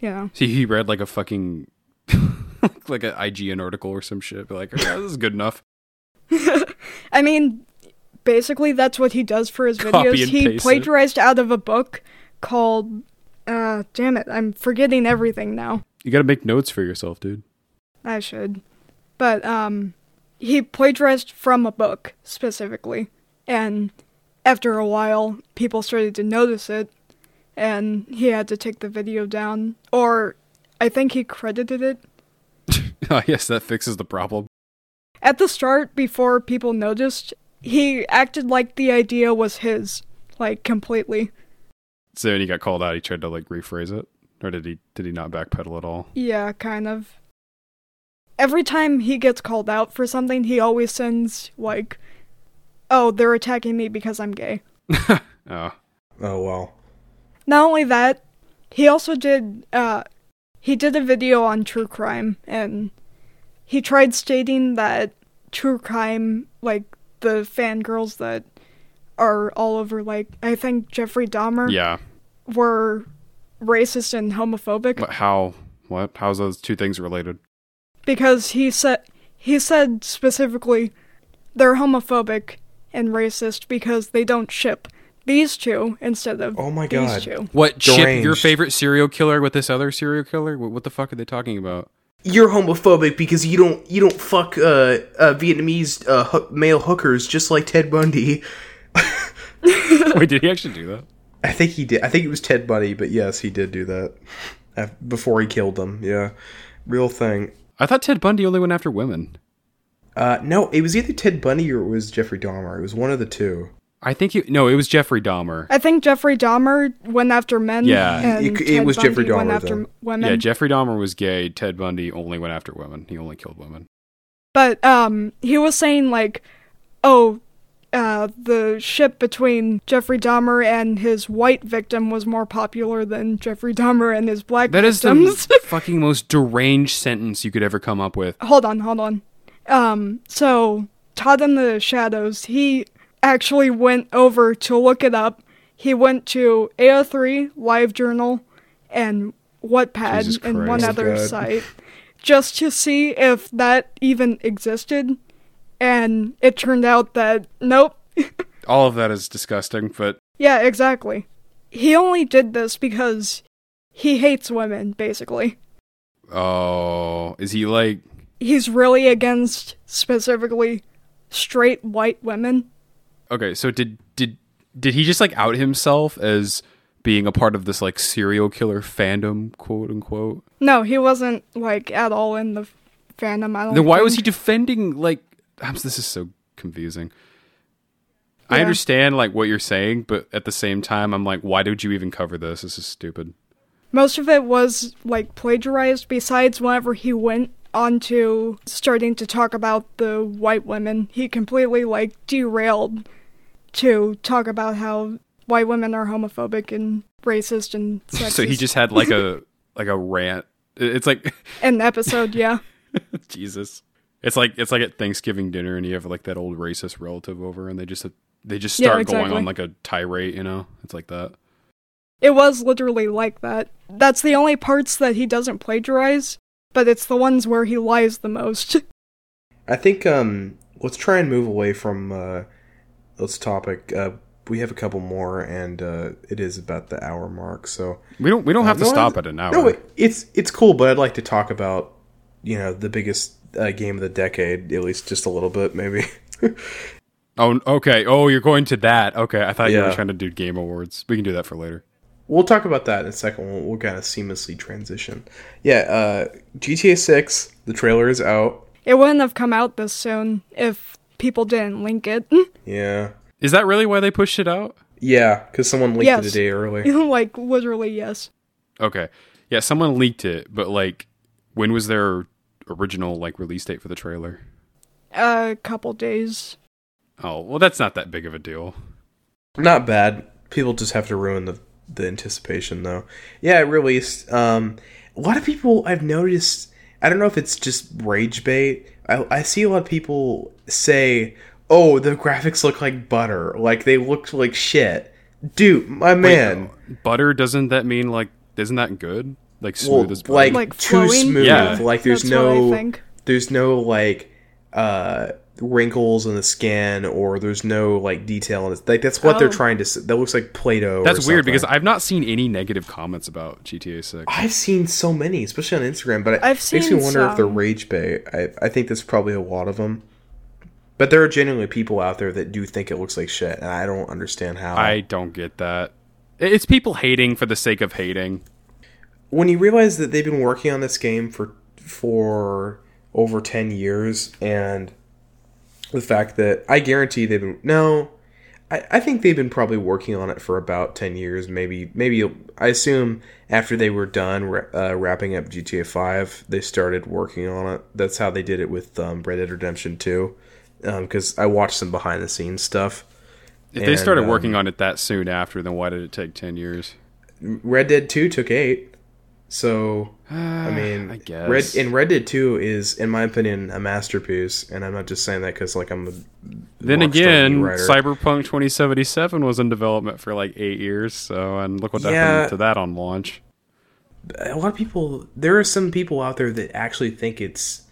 you know. See, he read like a fucking like an IGN article or some shit. Like, yeah, this is good enough. [LAUGHS] I mean, basically that's what he does for his Copy videos. He paste it. plagiarized out of a book called. Uh, damn it! I'm forgetting everything now. You got to make notes for yourself, dude. I should. But um he plagiarized from a book specifically. And after a while people started to notice it and he had to take the video down or I think he credited it. [LAUGHS] I guess that fixes the problem. At the start before people noticed, he acted like the idea was his, like completely. So when he got called out, he tried to like rephrase it, or did he? Did he not backpedal at all? Yeah, kind of. Every time he gets called out for something, he always sends like, "Oh, they're attacking me because I'm gay." [LAUGHS] Oh, Oh well. Not only that, he also did uh he did a video on true crime and he tried stating that true crime like the fangirls that are all over like I think Jeffrey Dahmer Yeah. were racist and homophobic But how? What? How's those two things related? because he said he said specifically they're homophobic and racist because they don't ship these two instead of Oh my god these two. What? Ship your favorite serial killer with this other serial killer? What, what the fuck are they talking about? You're homophobic because you don't you don't fuck uh, uh Vietnamese uh, hoo- male hookers just like Ted Bundy. [LAUGHS] Wait, did he actually do that? I think he did. I think it was Ted Bundy, but yes, he did do that uh, before he killed them. Yeah, real thing. I thought Ted Bundy only went after women. Uh, no, it was either Ted Bundy or it was Jeffrey Dahmer. It was one of the two. I think he, no, it was Jeffrey Dahmer. I think Jeffrey Dahmer went after men. Yeah. and It- it was Bundy Jeffrey went Dahmer, after women. Yeah, Jeffrey Dahmer was gay. Ted Bundy only went after women. He only killed women. But um, he was saying like, oh, uh, the ship between Jeffrey Dahmer and his white victim was more popular than Jeffrey Dahmer and his black That is victims. the [LAUGHS] fucking most deranged sentence you could ever come up with. hold on, hold on. Um, so Todd in the Shadows, he actually went over to look it up. He went to AO3 Live Journal and Wattpad and one other God. site just to see if that even existed. And it turned out that nope. [LAUGHS] All of that is disgusting, but Yeah, exactly. He only did this because he hates women, basically. oh, is he like He's really against specifically straight white women. Okay, so did did did he just like out himself as being a part of this like serial killer fandom, quote unquote? No, he wasn't like at all in the fandom. I don't. Then why was he defending like I'm, this is so confusing. I understand like what you're saying, but at the same time I'm like why did you even cover this? This is stupid. Most of it was like plagiarized. Besides, whenever he went on to starting to talk about the white women, he completely like derailed to talk about how white women are homophobic and racist and sexist. So he just had like a [LAUGHS] like a rant. It's like [LAUGHS] an episode, yeah. [LAUGHS] Jesus. It's like it's like at Thanksgiving dinner and you have like that old racist relative over and they just uh, they just Yeah, start going on like a tirade, you know? It's like that. It was literally like that. That's the only parts that he doesn't plagiarize, but it's the ones where he lies the most. [LAUGHS] I think um, let's try and move away from uh, this topic. Uh, we have a couple more, and uh, it is about the hour mark. So We don't we don't have to no, stop at an hour. no, it's it's cool, but I'd like to talk about you know the biggest uh, game of the decade, at least just a little bit, maybe. [LAUGHS] Oh, okay. Oh, you're going to that. Okay, I thought you were trying to do game awards. We can do that for later. We'll talk about that in a second. We'll, we'll kind of seamlessly transition. Yeah, uh, GTA Six. The trailer is out. it wouldn't have come out this soon if people didn't link it. [LAUGHS] Yeah, Is that really why they pushed it out? yeah, because someone leaked Yes. it a day early. [LAUGHS] like, literally, yes. Okay. Yeah, someone leaked it, but like when was their original like release date for the trailer? A couple days. Oh, well that's not that big of a deal. Not bad. People just have to ruin the the anticipation, though. Yeah, it released. Um, a lot of people I've noticed. I don't know if it's just rage bait. I, I see a lot of people say, "Oh, the graphics look like butter. Like they looked like shit." Dude, my man. Wait, butter doesn't that mean like isn't that good? Like well, smooth as butter. like, Like too flowing? smooth. Yeah. Like there's That's what I no think. there's no like uh wrinkles in the skin or there's no like detail in it. Like that's what they're Oh. trying to. s- That looks like Play-Doh. or That's weird something. because I've not seen any negative comments about GTA 6. I've seen so many, especially on Instagram, but it I've makes me seen wonder if they're rage bait. I, I think there's probably a lot of them. But there are genuinely people out there that do think it looks like shit, and I don't understand how. I don't get that. It's people hating for the sake of hating. when you realize that they've been working on this game for for over 10 years and the fact that I guarantee they've been no I, I think they've been probably working on it for about 10 years maybe maybe I assume after they were done uh, wrapping up GTA 5 they started working on it that's how they did it with um, Red Dead Redemption 2 because I watched some behind the scenes stuff If they And, started um, working on it that soon after, then why did it take 10 years? Red Dead Two took eight. So [SIGHS] I mean, I guess. Red in Red Dead Two is, in my opinion, a masterpiece, and I'm not just saying that because like I'm a Then again. Cyberpunk 2077 was in development for like eight years. So, and look what Yeah. happened to that on launch. a lot of people there are some people out there that actually think it's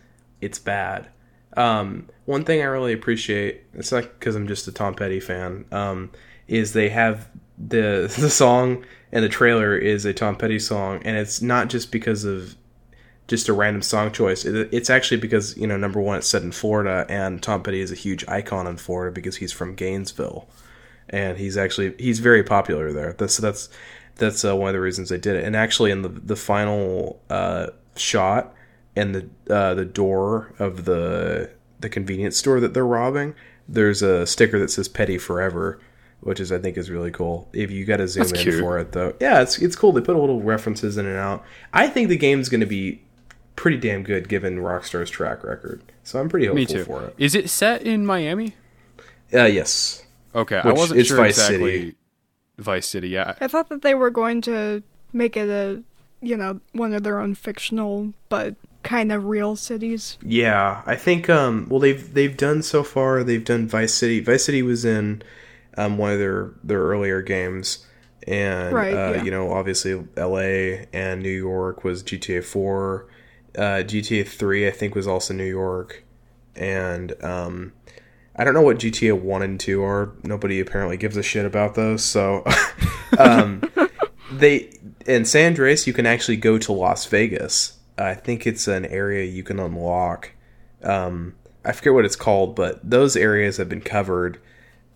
it's bad um, one thing i really appreciate it's not because i'm just a tom petty fan um, is they have the the song and the trailer is a tom petty song and it's not just because of just a random song choice It- it's actually because you know number one it's set in florida and tom petty is a huge icon in florida because he's from gainesville and he's actually he's very popular there. That's that's that's uh, one of the reasons they did it. And actually, in the the final uh, shot and the uh, the door of the the convenience store that they're robbing, there's a sticker that says "Petty Forever." Which is, I think, is really cool. If you got to zoom That's in cute. for it, though, yeah, it's it's cool. They put a little references in and out. I think the game's going to be pretty damn good given Rockstar's track record. So I'm pretty hopeful for it. Is it set in Miami? Uh, yes, Okay, I wasn't is sure Vice exactly. City. Vice City, yeah. I thought that they were going to make it a, you know, one of their own fictional but kind of real cities. Yeah, I think um well they've they've done so far they've done Vice City. Vice City was in um one of their their earlier games and Right, uh yeah. you know obviously LA and New York was GTA 4. Uh GTA 3 I think was also New York and um I don't know what GTA 1 and 2 are. Nobody apparently gives a shit about those. So [LAUGHS] um [LAUGHS] they in San Andreas you can actually go to Las Vegas. I think it's an area you can unlock. Um, I forget what it's called, but those areas have been covered.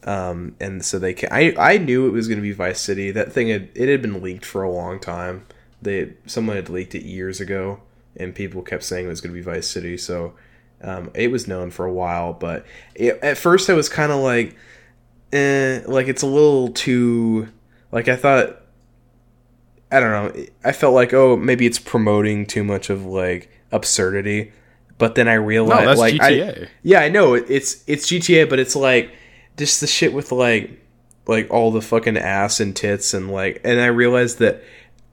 Um, and so they can. I I knew it was going to be Vice City. That thing had it had been leaked for a long time. They someone had leaked it years ago, and people kept saying it was going to be Vice City. So um, it was known for a while. But it, at first, I was kind of like, eh, like it's a little too. Like I thought I don't know. I felt like, oh, maybe it's promoting too much of like absurdity. But then I realized, No, that's like, I- yeah, I know it's it's GTA, but it's like just the shit with like like all the fucking ass and tits and like, and I realized that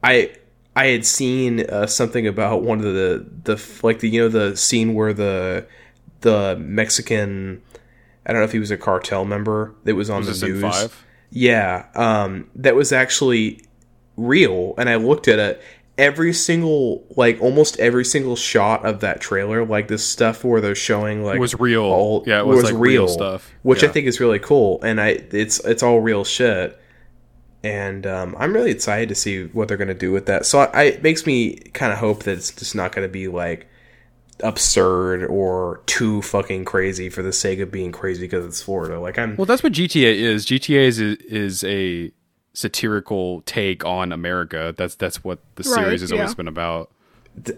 I I had seen uh, something about one of the the like the you know the scene where the the Mexican I don't know if he was a cartel member that was on Was the news. Yeah, um, that was actually real, and I looked at it. Every single, like almost every single shot of that trailer, like this stuff where they're showing like Was real. all- Yeah, it was, like, real stuff. which I think is really cool. And I, it's it's all real shit, and um, I'm really excited to see what they're gonna do with that. So I, it makes me kind of hope that it's just not gonna be like absurd or too fucking crazy for the sake of being crazy because it's Florida. Like I'm, Well, that's what GTA is. GTA is is a satirical take on America. That's that's what the Right, series has always been about.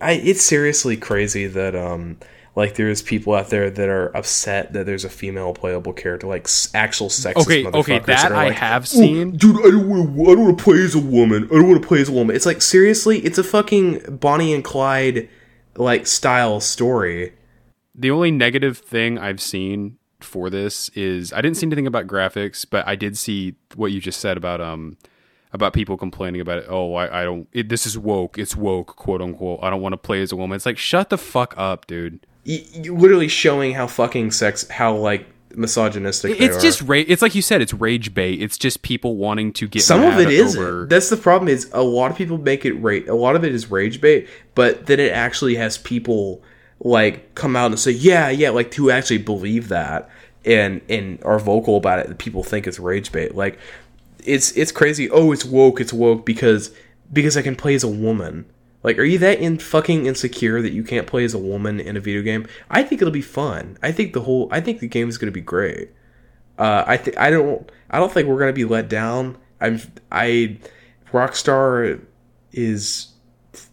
I, it's seriously crazy that um like there's people out there that are upset that there's a female playable character like actual sexist Okay, motherfuckers okay, that are I like, have "Oh, seen. dude I don't want to I don't want to play as a woman I don't want to play as a woman it's like seriously it's a fucking Bonnie and Clyde like style story The only negative thing I've seen for this is I didn't see anything about graphics, but I did see what you just said about um about people complaining about it. Oh, I, I don't. It, this is woke. It's woke, quote unquote. I don't want to play as a woman. It's like shut the fuck up, dude. you literally showing how fucking sex how like misogynistic It's just ra- It's like you said. It's rage bait. It's just people wanting to get some of it over- That's the problem. Is a lot of people make it rate. A lot of it is rage bait, but then it actually has people like come out and say, "Yeah, yeah," like to actually believe that and and are vocal about it. People think it's rage bait. Like it's it's crazy. Oh, it's woke. It's woke because because I can play as a woman. Like, are you that in fucking insecure that you can't play as a woman in a video game? I think it'll be fun. I think the whole. I think the game is going to be great. Uh, I think I don't. I don't think we're gonna be let down. I'm. I. Rockstar is.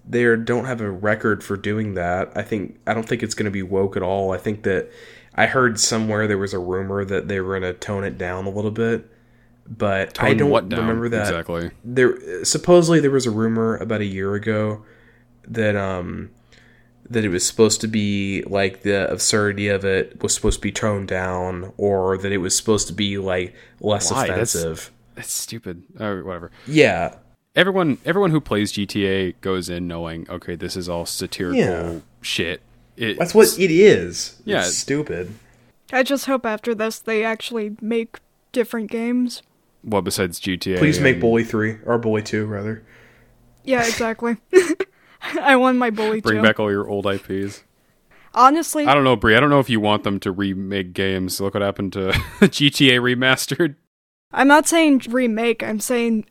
They don't have a record for doing that. I think. I don't think it's gonna be woke at all. I think that. I heard somewhere there was a rumor that they were gonna tone it down a little bit, but I don't remember that exactly. there supposedly there was a rumor about a year ago that um that it was supposed to be like the absurdity of it was supposed to be toned down or that it was supposed to be like less Why? That's- offensive. That's stupid. Oh, whatever. Yeah. Everyone everyone who plays GTA goes in knowing, okay, this is all satirical Yeah. shit. It, That's what it is. Yeah. It's stupid. I just hope after this they actually make different games. Well, besides GTA, Please make Bully 3 or Bully 2 rather. Yeah, exactly. [LAUGHS] I want my bully bring too. back all your old IPs. Honestly, I don't know, Brie. I don't know if you want them to remake games. Look what happened to [LAUGHS] GTA remastered. I'm not saying remake. I'm saying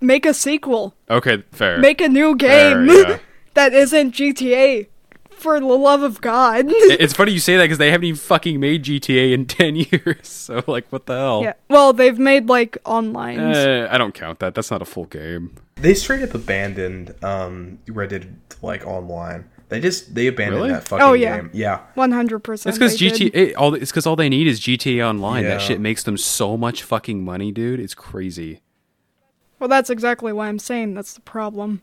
make a sequel. Okay, fair. Make a new Fair, game yeah. [LAUGHS] that isn't GTA. For the love of God. It's funny you say that because they haven't even fucking made GTA in [LAUGHS] ten years. So like, what the hell? yeah. Well, they've made like online. Eh, I don't count that. That's not a full game. They straight up abandoned um Red Dead like online. They just they abandoned Really? that fucking Oh, yeah. game. Yeah. One hundred percent. It's because GTA. All it's because all they need is GTA Online. Yeah. That shit makes them so much fucking money, dude. It's crazy. Well, that's exactly why I'm saying that's the problem.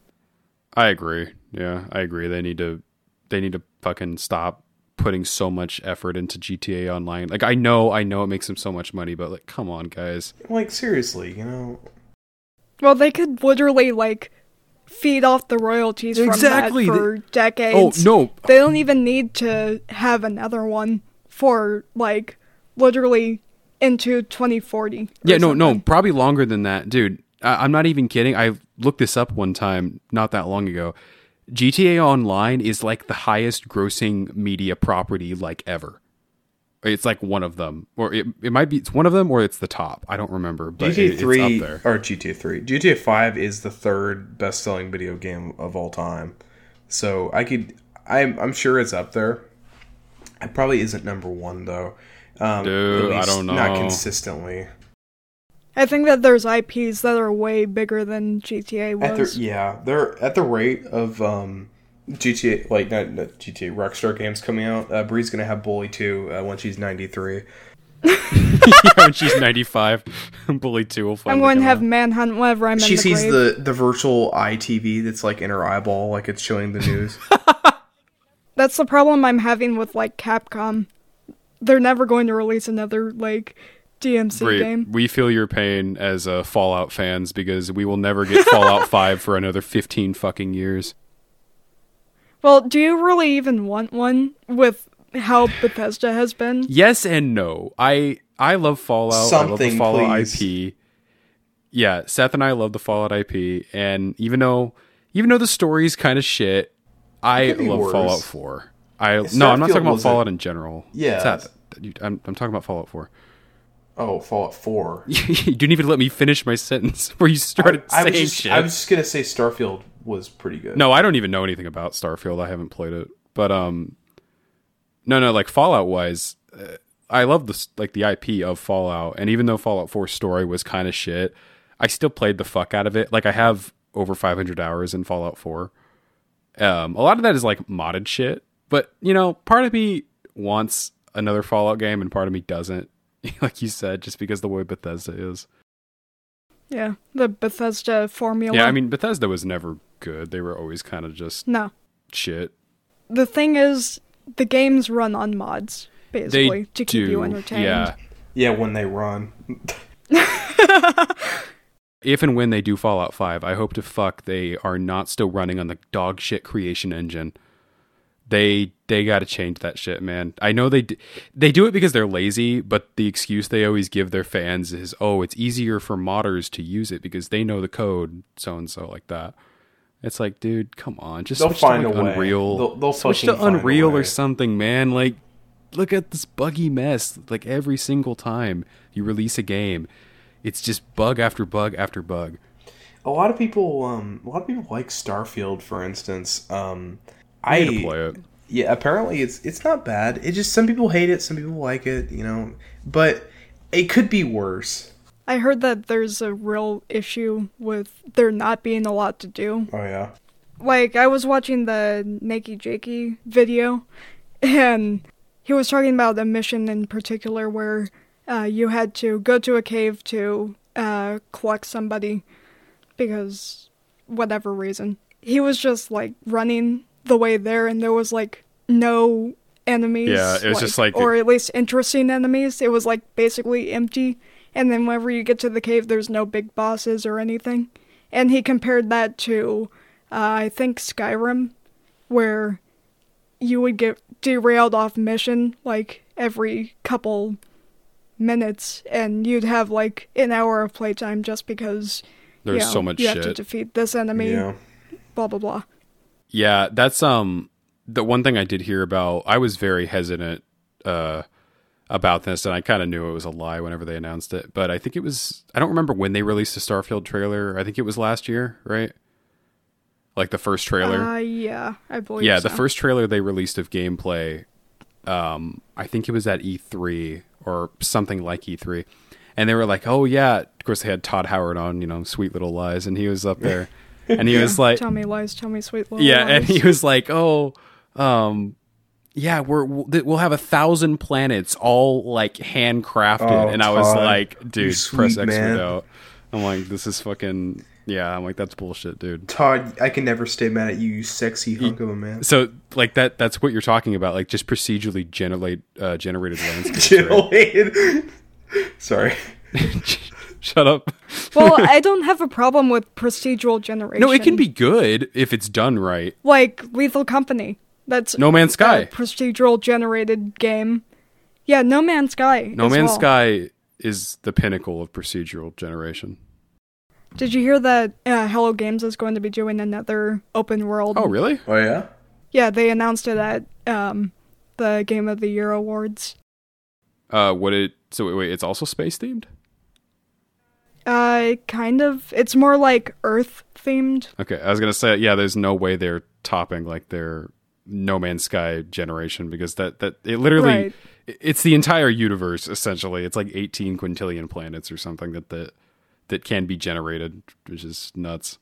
I agree. Yeah, I agree. They need to. They need to fucking stop putting so much effort into GTA Online. Like I know, I know it makes them so much money, but like, come on, guys. Like seriously, you know. Well, they could literally like feed off the royalties Exactly, from that for decades. Oh no, They don't even need to have another one for like literally into 2040. or Yeah, no, no, probably longer than that, dude. I- I'm not even kidding. I looked this up one time not that long ago. GTA Online is like the highest grossing media property like ever. It's like one of them, or it, it might be it's one of them, or it's the top. I don't remember, but it- GTA it's three up there. or GTA three. GTA five is the third best selling video game of all time. So I could I'm I'm sure it's up there. It probably isn't number one though. Um, Dude, at I don't know. Not consistently. I think that there's IPs that are way bigger than GTA At the, was. yeah, they're at the rate of um, GTA like not, not GTA Rockstar games coming out. Uh, Bree's gonna have Bully two uh, when she's ninety three. [LAUGHS] yeah, when she's [LAUGHS] 95, [LAUGHS] Bully 2 will I'm going to have out. manhunt whenever I'm She in the sees grave. the the virtual ITV that's like in her eyeball, like it's showing the news. That's the problem I'm having with like Capcom. They're never going to release another like DMC Brie, game. we feel your pain as uh, Fallout fans because we will never get Fallout [LAUGHS] 5 for another 15 fucking years. Well, do you really even want one with how Bethesda has been? Yes and no. I I love Fallout. I love Something, the Fallout please. IP. Yeah, Seth and I love the Fallout IP, and even though even though the story's kind of shit, I love worse. Fallout 4. I no, I'm not talking about was a- Fallout in general. Yeah. Seth, you- I'm, I'm talking about Fallout 4. Oh, Fallout four. [LAUGHS] you didn't even let me finish my sentence [LAUGHS] where you started I was saying just shit. I was just gonna say Starfield was pretty good. No, I don't even know anything about Starfield. I haven't played it, but um, no, no, like Fallout wise, uh, I love this like the IP of Fallout, and even though Fallout 4 story was kind of shit, I still played the fuck out of it. Like I have over 500 hours in Fallout 4. Um, a lot of that is like modded shit, but you know, part of me wants another Fallout game, and part of me doesn't. [LAUGHS] like you said, just because the way Bethesda is. Yeah, the Bethesda formula. Yeah, I mean Bethesda was never good. They were always kind of just no. shit. The thing is, the games run on mods basically they to keep do, you entertained. Yeah. Yeah, when they run. [LAUGHS] If and when they do Fallout 5, I hope to fuck they are not still running on the dog shit creation engine. They they got to change that shit, man. I know they d- they do it because they're lazy, but the excuse they always give their fans is, "Oh, it's easier for modders to use it because they know the code, so and so like that." It's like, dude, come on, just They'll switch find to like a way. Unreal. They'll- they'll switch to Unreal or something, man. Like, look at this buggy mess. Like every single time you release a game, it's just bug after bug after bug. A lot of people, um, a lot of people like Starfield, for instance. Um, I I need to play it. yeah, apparently it's it's not bad. It just some people hate it, some people like it, you know. But it could be worse. I heard that there's a real issue with there not being a lot to do. Oh yeah, Like, I was watching the Nakey Jakey video, and he was talking about a mission in particular where uh, you had to go to a cave to uh, collect somebody because whatever reason. He was just like running the way there, and there was like no enemies. Yeah, it was just, like- or at least interesting enemies. It was like basically empty. And then whenever you get to the cave, there's no big bosses or anything. and he compared that to, uh, I think Skyrim, where you would get derailed off mission like every couple minutes, and you'd have like an hour of playtime just because There's you know, so much you shit. have to defeat this enemy. Yeah. Blah blah blah. Yeah, that's um the one thing I did hear about. I was very hesitant uh about this, and I kind of knew it was a lie whenever they announced it. But I think it was. I don't remember when they released the Starfield trailer. I think it was last year, right? Like the first trailer. Uh, yeah, I believe. yeah, so. the first trailer they released of gameplay. Um, I think it was at E3 or something like E3, and they were like, "Oh yeah." Of course, they had Todd Howard on, you know, sweet little lies, and he was up [LAUGHS] there, and he was like, Tell me lies, tell me sweet little yeah, and he was like, "Oh, um, yeah, we're we'll, have a thousand planets all like handcrafted," Oh, and I was Todd, like, "Dude, press X man. out." I'm like, "This is fucking yeah." I'm like, "That's bullshit, dude." Todd, I can never stay mad at you, you sexy hunk of a man. So like that that's what you're talking about, like just procedurally generate uh, generated landscapes. right? [LAUGHS] Chill. Sorry. [LAUGHS] Shut up. [LAUGHS] well, I [LAUGHS] don't have a problem with procedural generation. No, it can be good if it's done right. like Lethal Company. That's No Man's Sky. a procedural generated game. Yeah, No Man's Sky. No as Man's well. Sky is the pinnacle of procedural generation. Did you hear that uh, Hello Games is going to be doing another open world? Oh, really? Oh yeah. Yeah, they announced it at um, the Game of the Year awards. Uh, what it? So wait, wait, it's also space themed. Uh, kind of. It's more like Earth themed. Okay, I was gonna say, yeah. There's no way they're topping like their No Man's Sky generation because that that it literally Right. it's the entire universe essentially. It's like 18 quintillion planets or something that that that can be generated, which is nuts.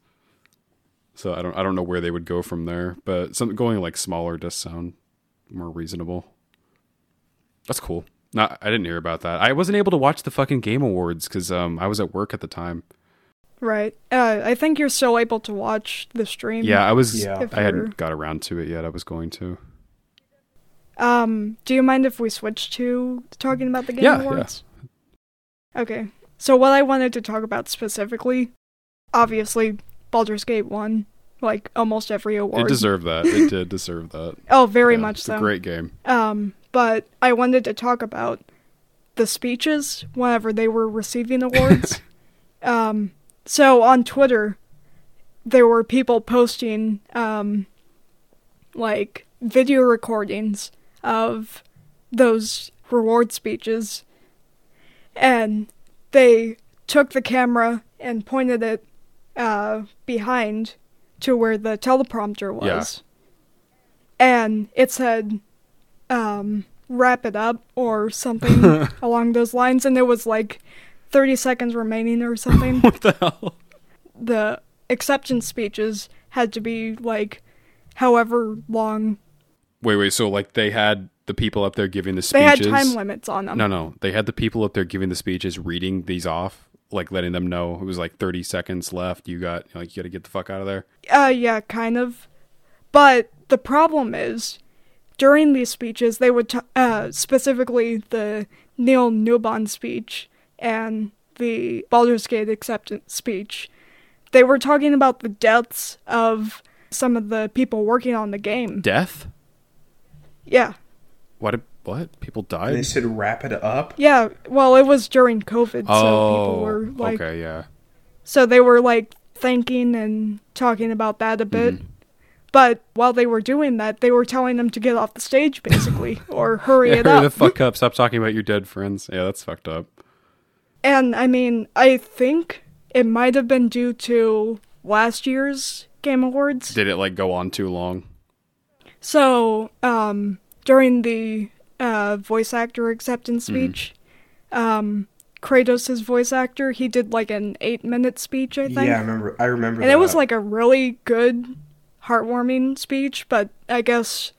So I don't I don't know where they would go from there, but some going like smaller does sound more reasonable. That's cool. No, I didn't hear about that. I wasn't able to watch the fucking Game Awards because um I was at work at the time. Right. Uh, I think you're still able to watch the stream. Yeah, I was. Yeah. I hadn't got around to it yet. I was going to. Um, do you mind if we switch to talking about the Game Yeah, yeah. Awards? Okay. So what I wanted to talk about specifically, obviously, Baldur's Gate won like almost every award. It deserved that. It [LAUGHS] did deserve that. Oh, very Yeah, much it's so. a great game. Um, but I wanted to talk about the speeches whenever they were receiving awards. [LAUGHS] um, so on Twitter, there were people posting um, like video recordings of those reward speeches, and they took the camera and pointed it uh, behind to where the teleprompter was. And it said, um, wrap it up or something [LAUGHS] along those lines. And there was like 30 seconds remaining or something. [LAUGHS] What the hell? the acceptance speeches had to be like however long. Wait, wait. So like they had the people up there giving the speeches. They had time limits on them. No, no. They had the people up there giving the speeches, reading these off, like letting them know it was like 30 seconds left. You got like you got to get the fuck out of there. Uh, yeah, kind of. But the problem is, during these speeches, they would, t- uh, specifically the Neil Newbon speech and the Baldur's Gate acceptance speech, they were talking about the deaths of some of the people working on the game. Death? Yeah. What? did- What? People And they said wrap it up. Yeah, well, it was during COVID, so oh, people were like, okay, yeah. so they were like thanking and talking about that a bit. Mm-hmm. But while they were doing that, they were telling them to get off the stage, basically, [LAUGHS] or hurry Yeah, it hurry up. the fuck up! Stop talking about your dead friends. Yeah, that's fucked up. and I mean, I think it might have been due to last year's Game Awards. Did it like go on too long? So, um, during the uh, voice actor acceptance Mm-hmm. speech, um, Kratos' voice actor, he did like an eight minute speech, I think. Yeah, I remember. I remember. and it was like a really good, heartwarming speech, but I guess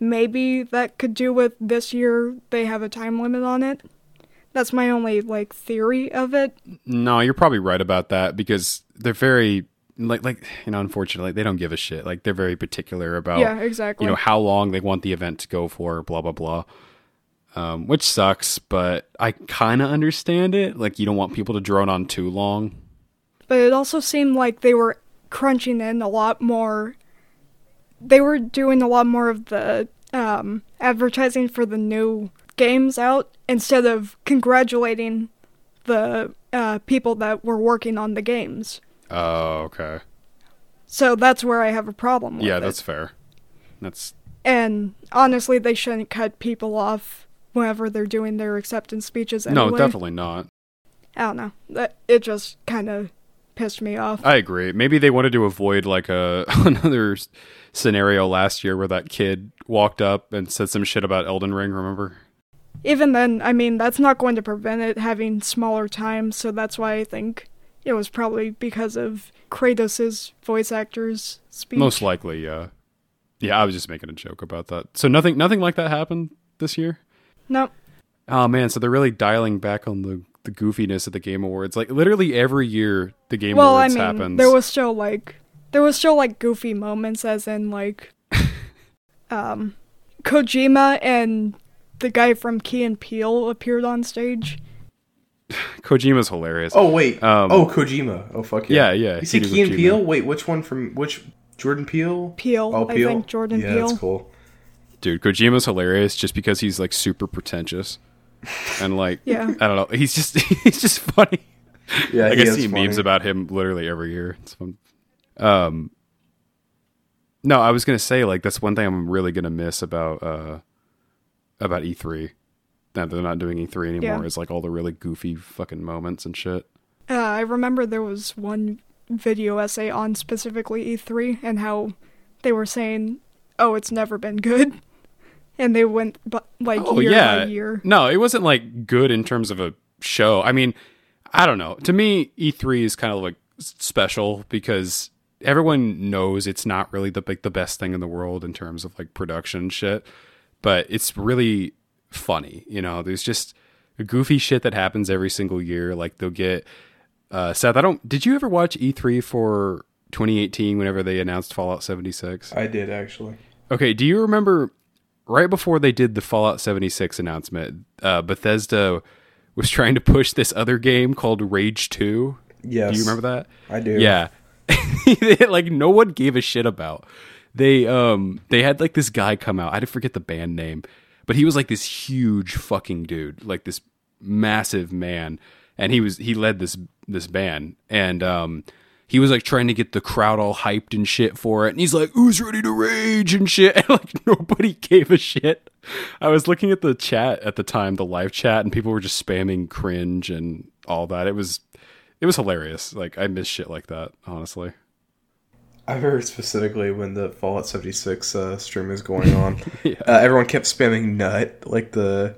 maybe that could do with this year they have a time limit on it. That's my only like theory of it. No, you're probably right about that because they're very like like you know, unfortunately, they don't give a shit. Like they're very particular about yeah, exactly. you know how long they want the event to go for, blah blah blah. Um, which sucks, but I kind of understand it. Like you don't want people to drone on too long. but it also seemed like they were crunching in a lot more. They were doing a lot more of the um, advertising for the new games out instead of congratulating the uh, people that were working on the games. Oh, okay. So that's where I have a problem with Yeah, it. that's fair. That's And honestly, they shouldn't cut people off whenever they're doing their acceptance speeches anyway. no, definitely not. I don't know. It just kind of pissed me off. I agree. Maybe they wanted to avoid like a [LAUGHS] another scenario last year where that kid walked up and said some shit about Elden Ring. Remember? Even then, I mean, that's not going to prevent it having smaller times, so that's why I think it was probably because of Kratos' voice actor's speech. Most likely, yeah. Yeah, I was just making a joke about that. So nothing, nothing like that happened this year. Nope. Oh man, so they're really dialing back on the the goofiness of the Game Awards. Like literally every year, the Game well, I mean, happens. there was still like there was still like goofy moments, as in like, [LAUGHS] um, Kojima and the guy from Key and Peele appeared on stage. [LAUGHS] Kojima's hilarious. Oh wait. Um, oh Kojima. Oh fuck yeah. Yeah, yeah, You see Key and Kojima. Peele? Wait, which one from which Jordan Peele? Peele, Oh Peele. I Peele. Jordan Peele. yeah, Peele. that's cool. dude, Kojima's hilarious just because he's like super pretentious and like Yeah. I don't know. He's just [LAUGHS] he's just funny. Yeah, Like he I is see funny. memes about him literally every year. It's fun. Um, no, I was gonna say like that's one thing I'm really gonna miss about uh about E3. Now that they're not doing E3 anymore Yeah. is like all the really goofy fucking moments and shit. Uh, I remember there was one video essay on specifically E3 and how they were saying, "Oh, it's never been good," and they went bu- like Oh year yeah, by year. no, it wasn't like good in terms of a show. I mean, I don't know. To me, E3 is kind of like special because everyone knows it's not really the like the best thing in the world in terms of like production shit, but it's really funny. You know, there's just goofy shit that happens every single year. Like they'll get uh, Seth. I don't. Did you ever watch E3 for 2018 whenever they announced Fallout 76? I did actually. Okay, do you remember right before they did the Fallout 76 announcement, uh, Bethesda was trying to push this other game called Rage 2? Yes. Do you remember that? I do. Yeah. [LAUGHS] like no one gave a shit about. They um they had like this guy come out. I forget the band name, but he was like this huge fucking dude, like this massive man, and he was he led this this band and um he was like trying to get the crowd all hyped and shit for it. And he's like, "Who's ready to rage and shit?" [LAUGHS] And like nobody gave a shit. I was looking at the chat at the time, the live chat, and people were just spamming cringe and all that. It was it was hilarious. Like I miss shit like that, honestly. I remember specifically when the Fallout 76 uh, stream was going on. [LAUGHS] Yeah. uh, everyone kept spamming nut, like the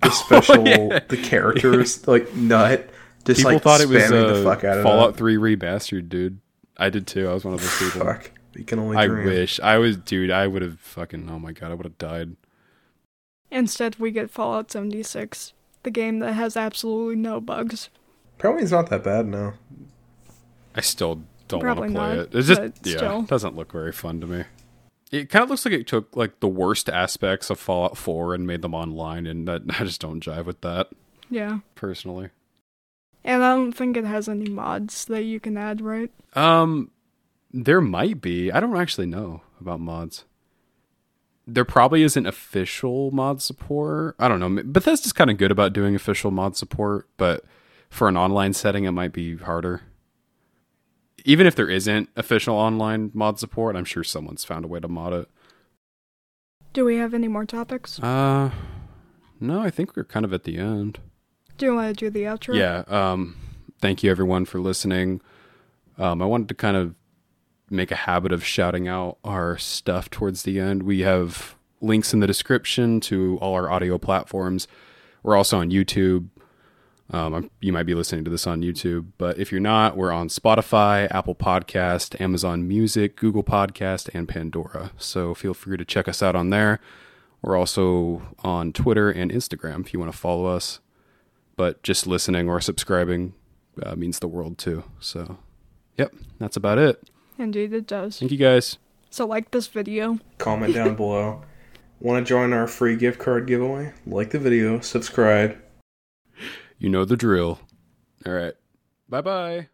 the [LAUGHS] special Oh, yeah. the characters like nut. Just People like thought it was spamming uh, fuck out Fallout that. Three remastered, dude. I did too. I was one of those people. Fuck, you can only I dream. wish I was, dude. I would have fucking. Oh my god, I would have died. Instead, we get Fallout 76, the game that has absolutely no bugs. Probably it's not that bad now. I still don't want to Probably play not, it. It just yeah, still. it doesn't look very fun to me. It kind of looks like it took like the worst aspects of Fallout 4 and made them online, and that [LAUGHS] I just don't jive with that Yeah. personally. And I don't think it has any mods that you can add, right? Um, there might be. I don't actually know about mods. There probably isn't official mod support. I don't know. Bethesda's kind of good about doing official mod support, but for an online setting, it might be harder. Even if there isn't official online mod support, I'm sure someone's found a way to mod it. Do we have any more topics? Uh, no, I think we're kind of at the end. Do you want to do the outro? Yeah. Um, thank you everyone for listening. Um, I wanted to kind of make a habit of shouting out our stuff towards the end. We have links in the description to all our audio platforms. We're also on YouTube. Um, you might be listening to this on YouTube, but if you're not, we're on Spotify, Apple Podcast, Amazon Music, Google Podcast, and Pandora. So feel free to check us out on there. We're also on Twitter and Instagram if you want to follow us but just listening or subscribing uh, means the world too. So, yep, that's about it. Indeed, it does. Thank you guys. So, like this video. Comment down [LAUGHS] below. Want to join our free gift card giveaway? Like the video, subscribe. You know the drill. All right. Bye bye.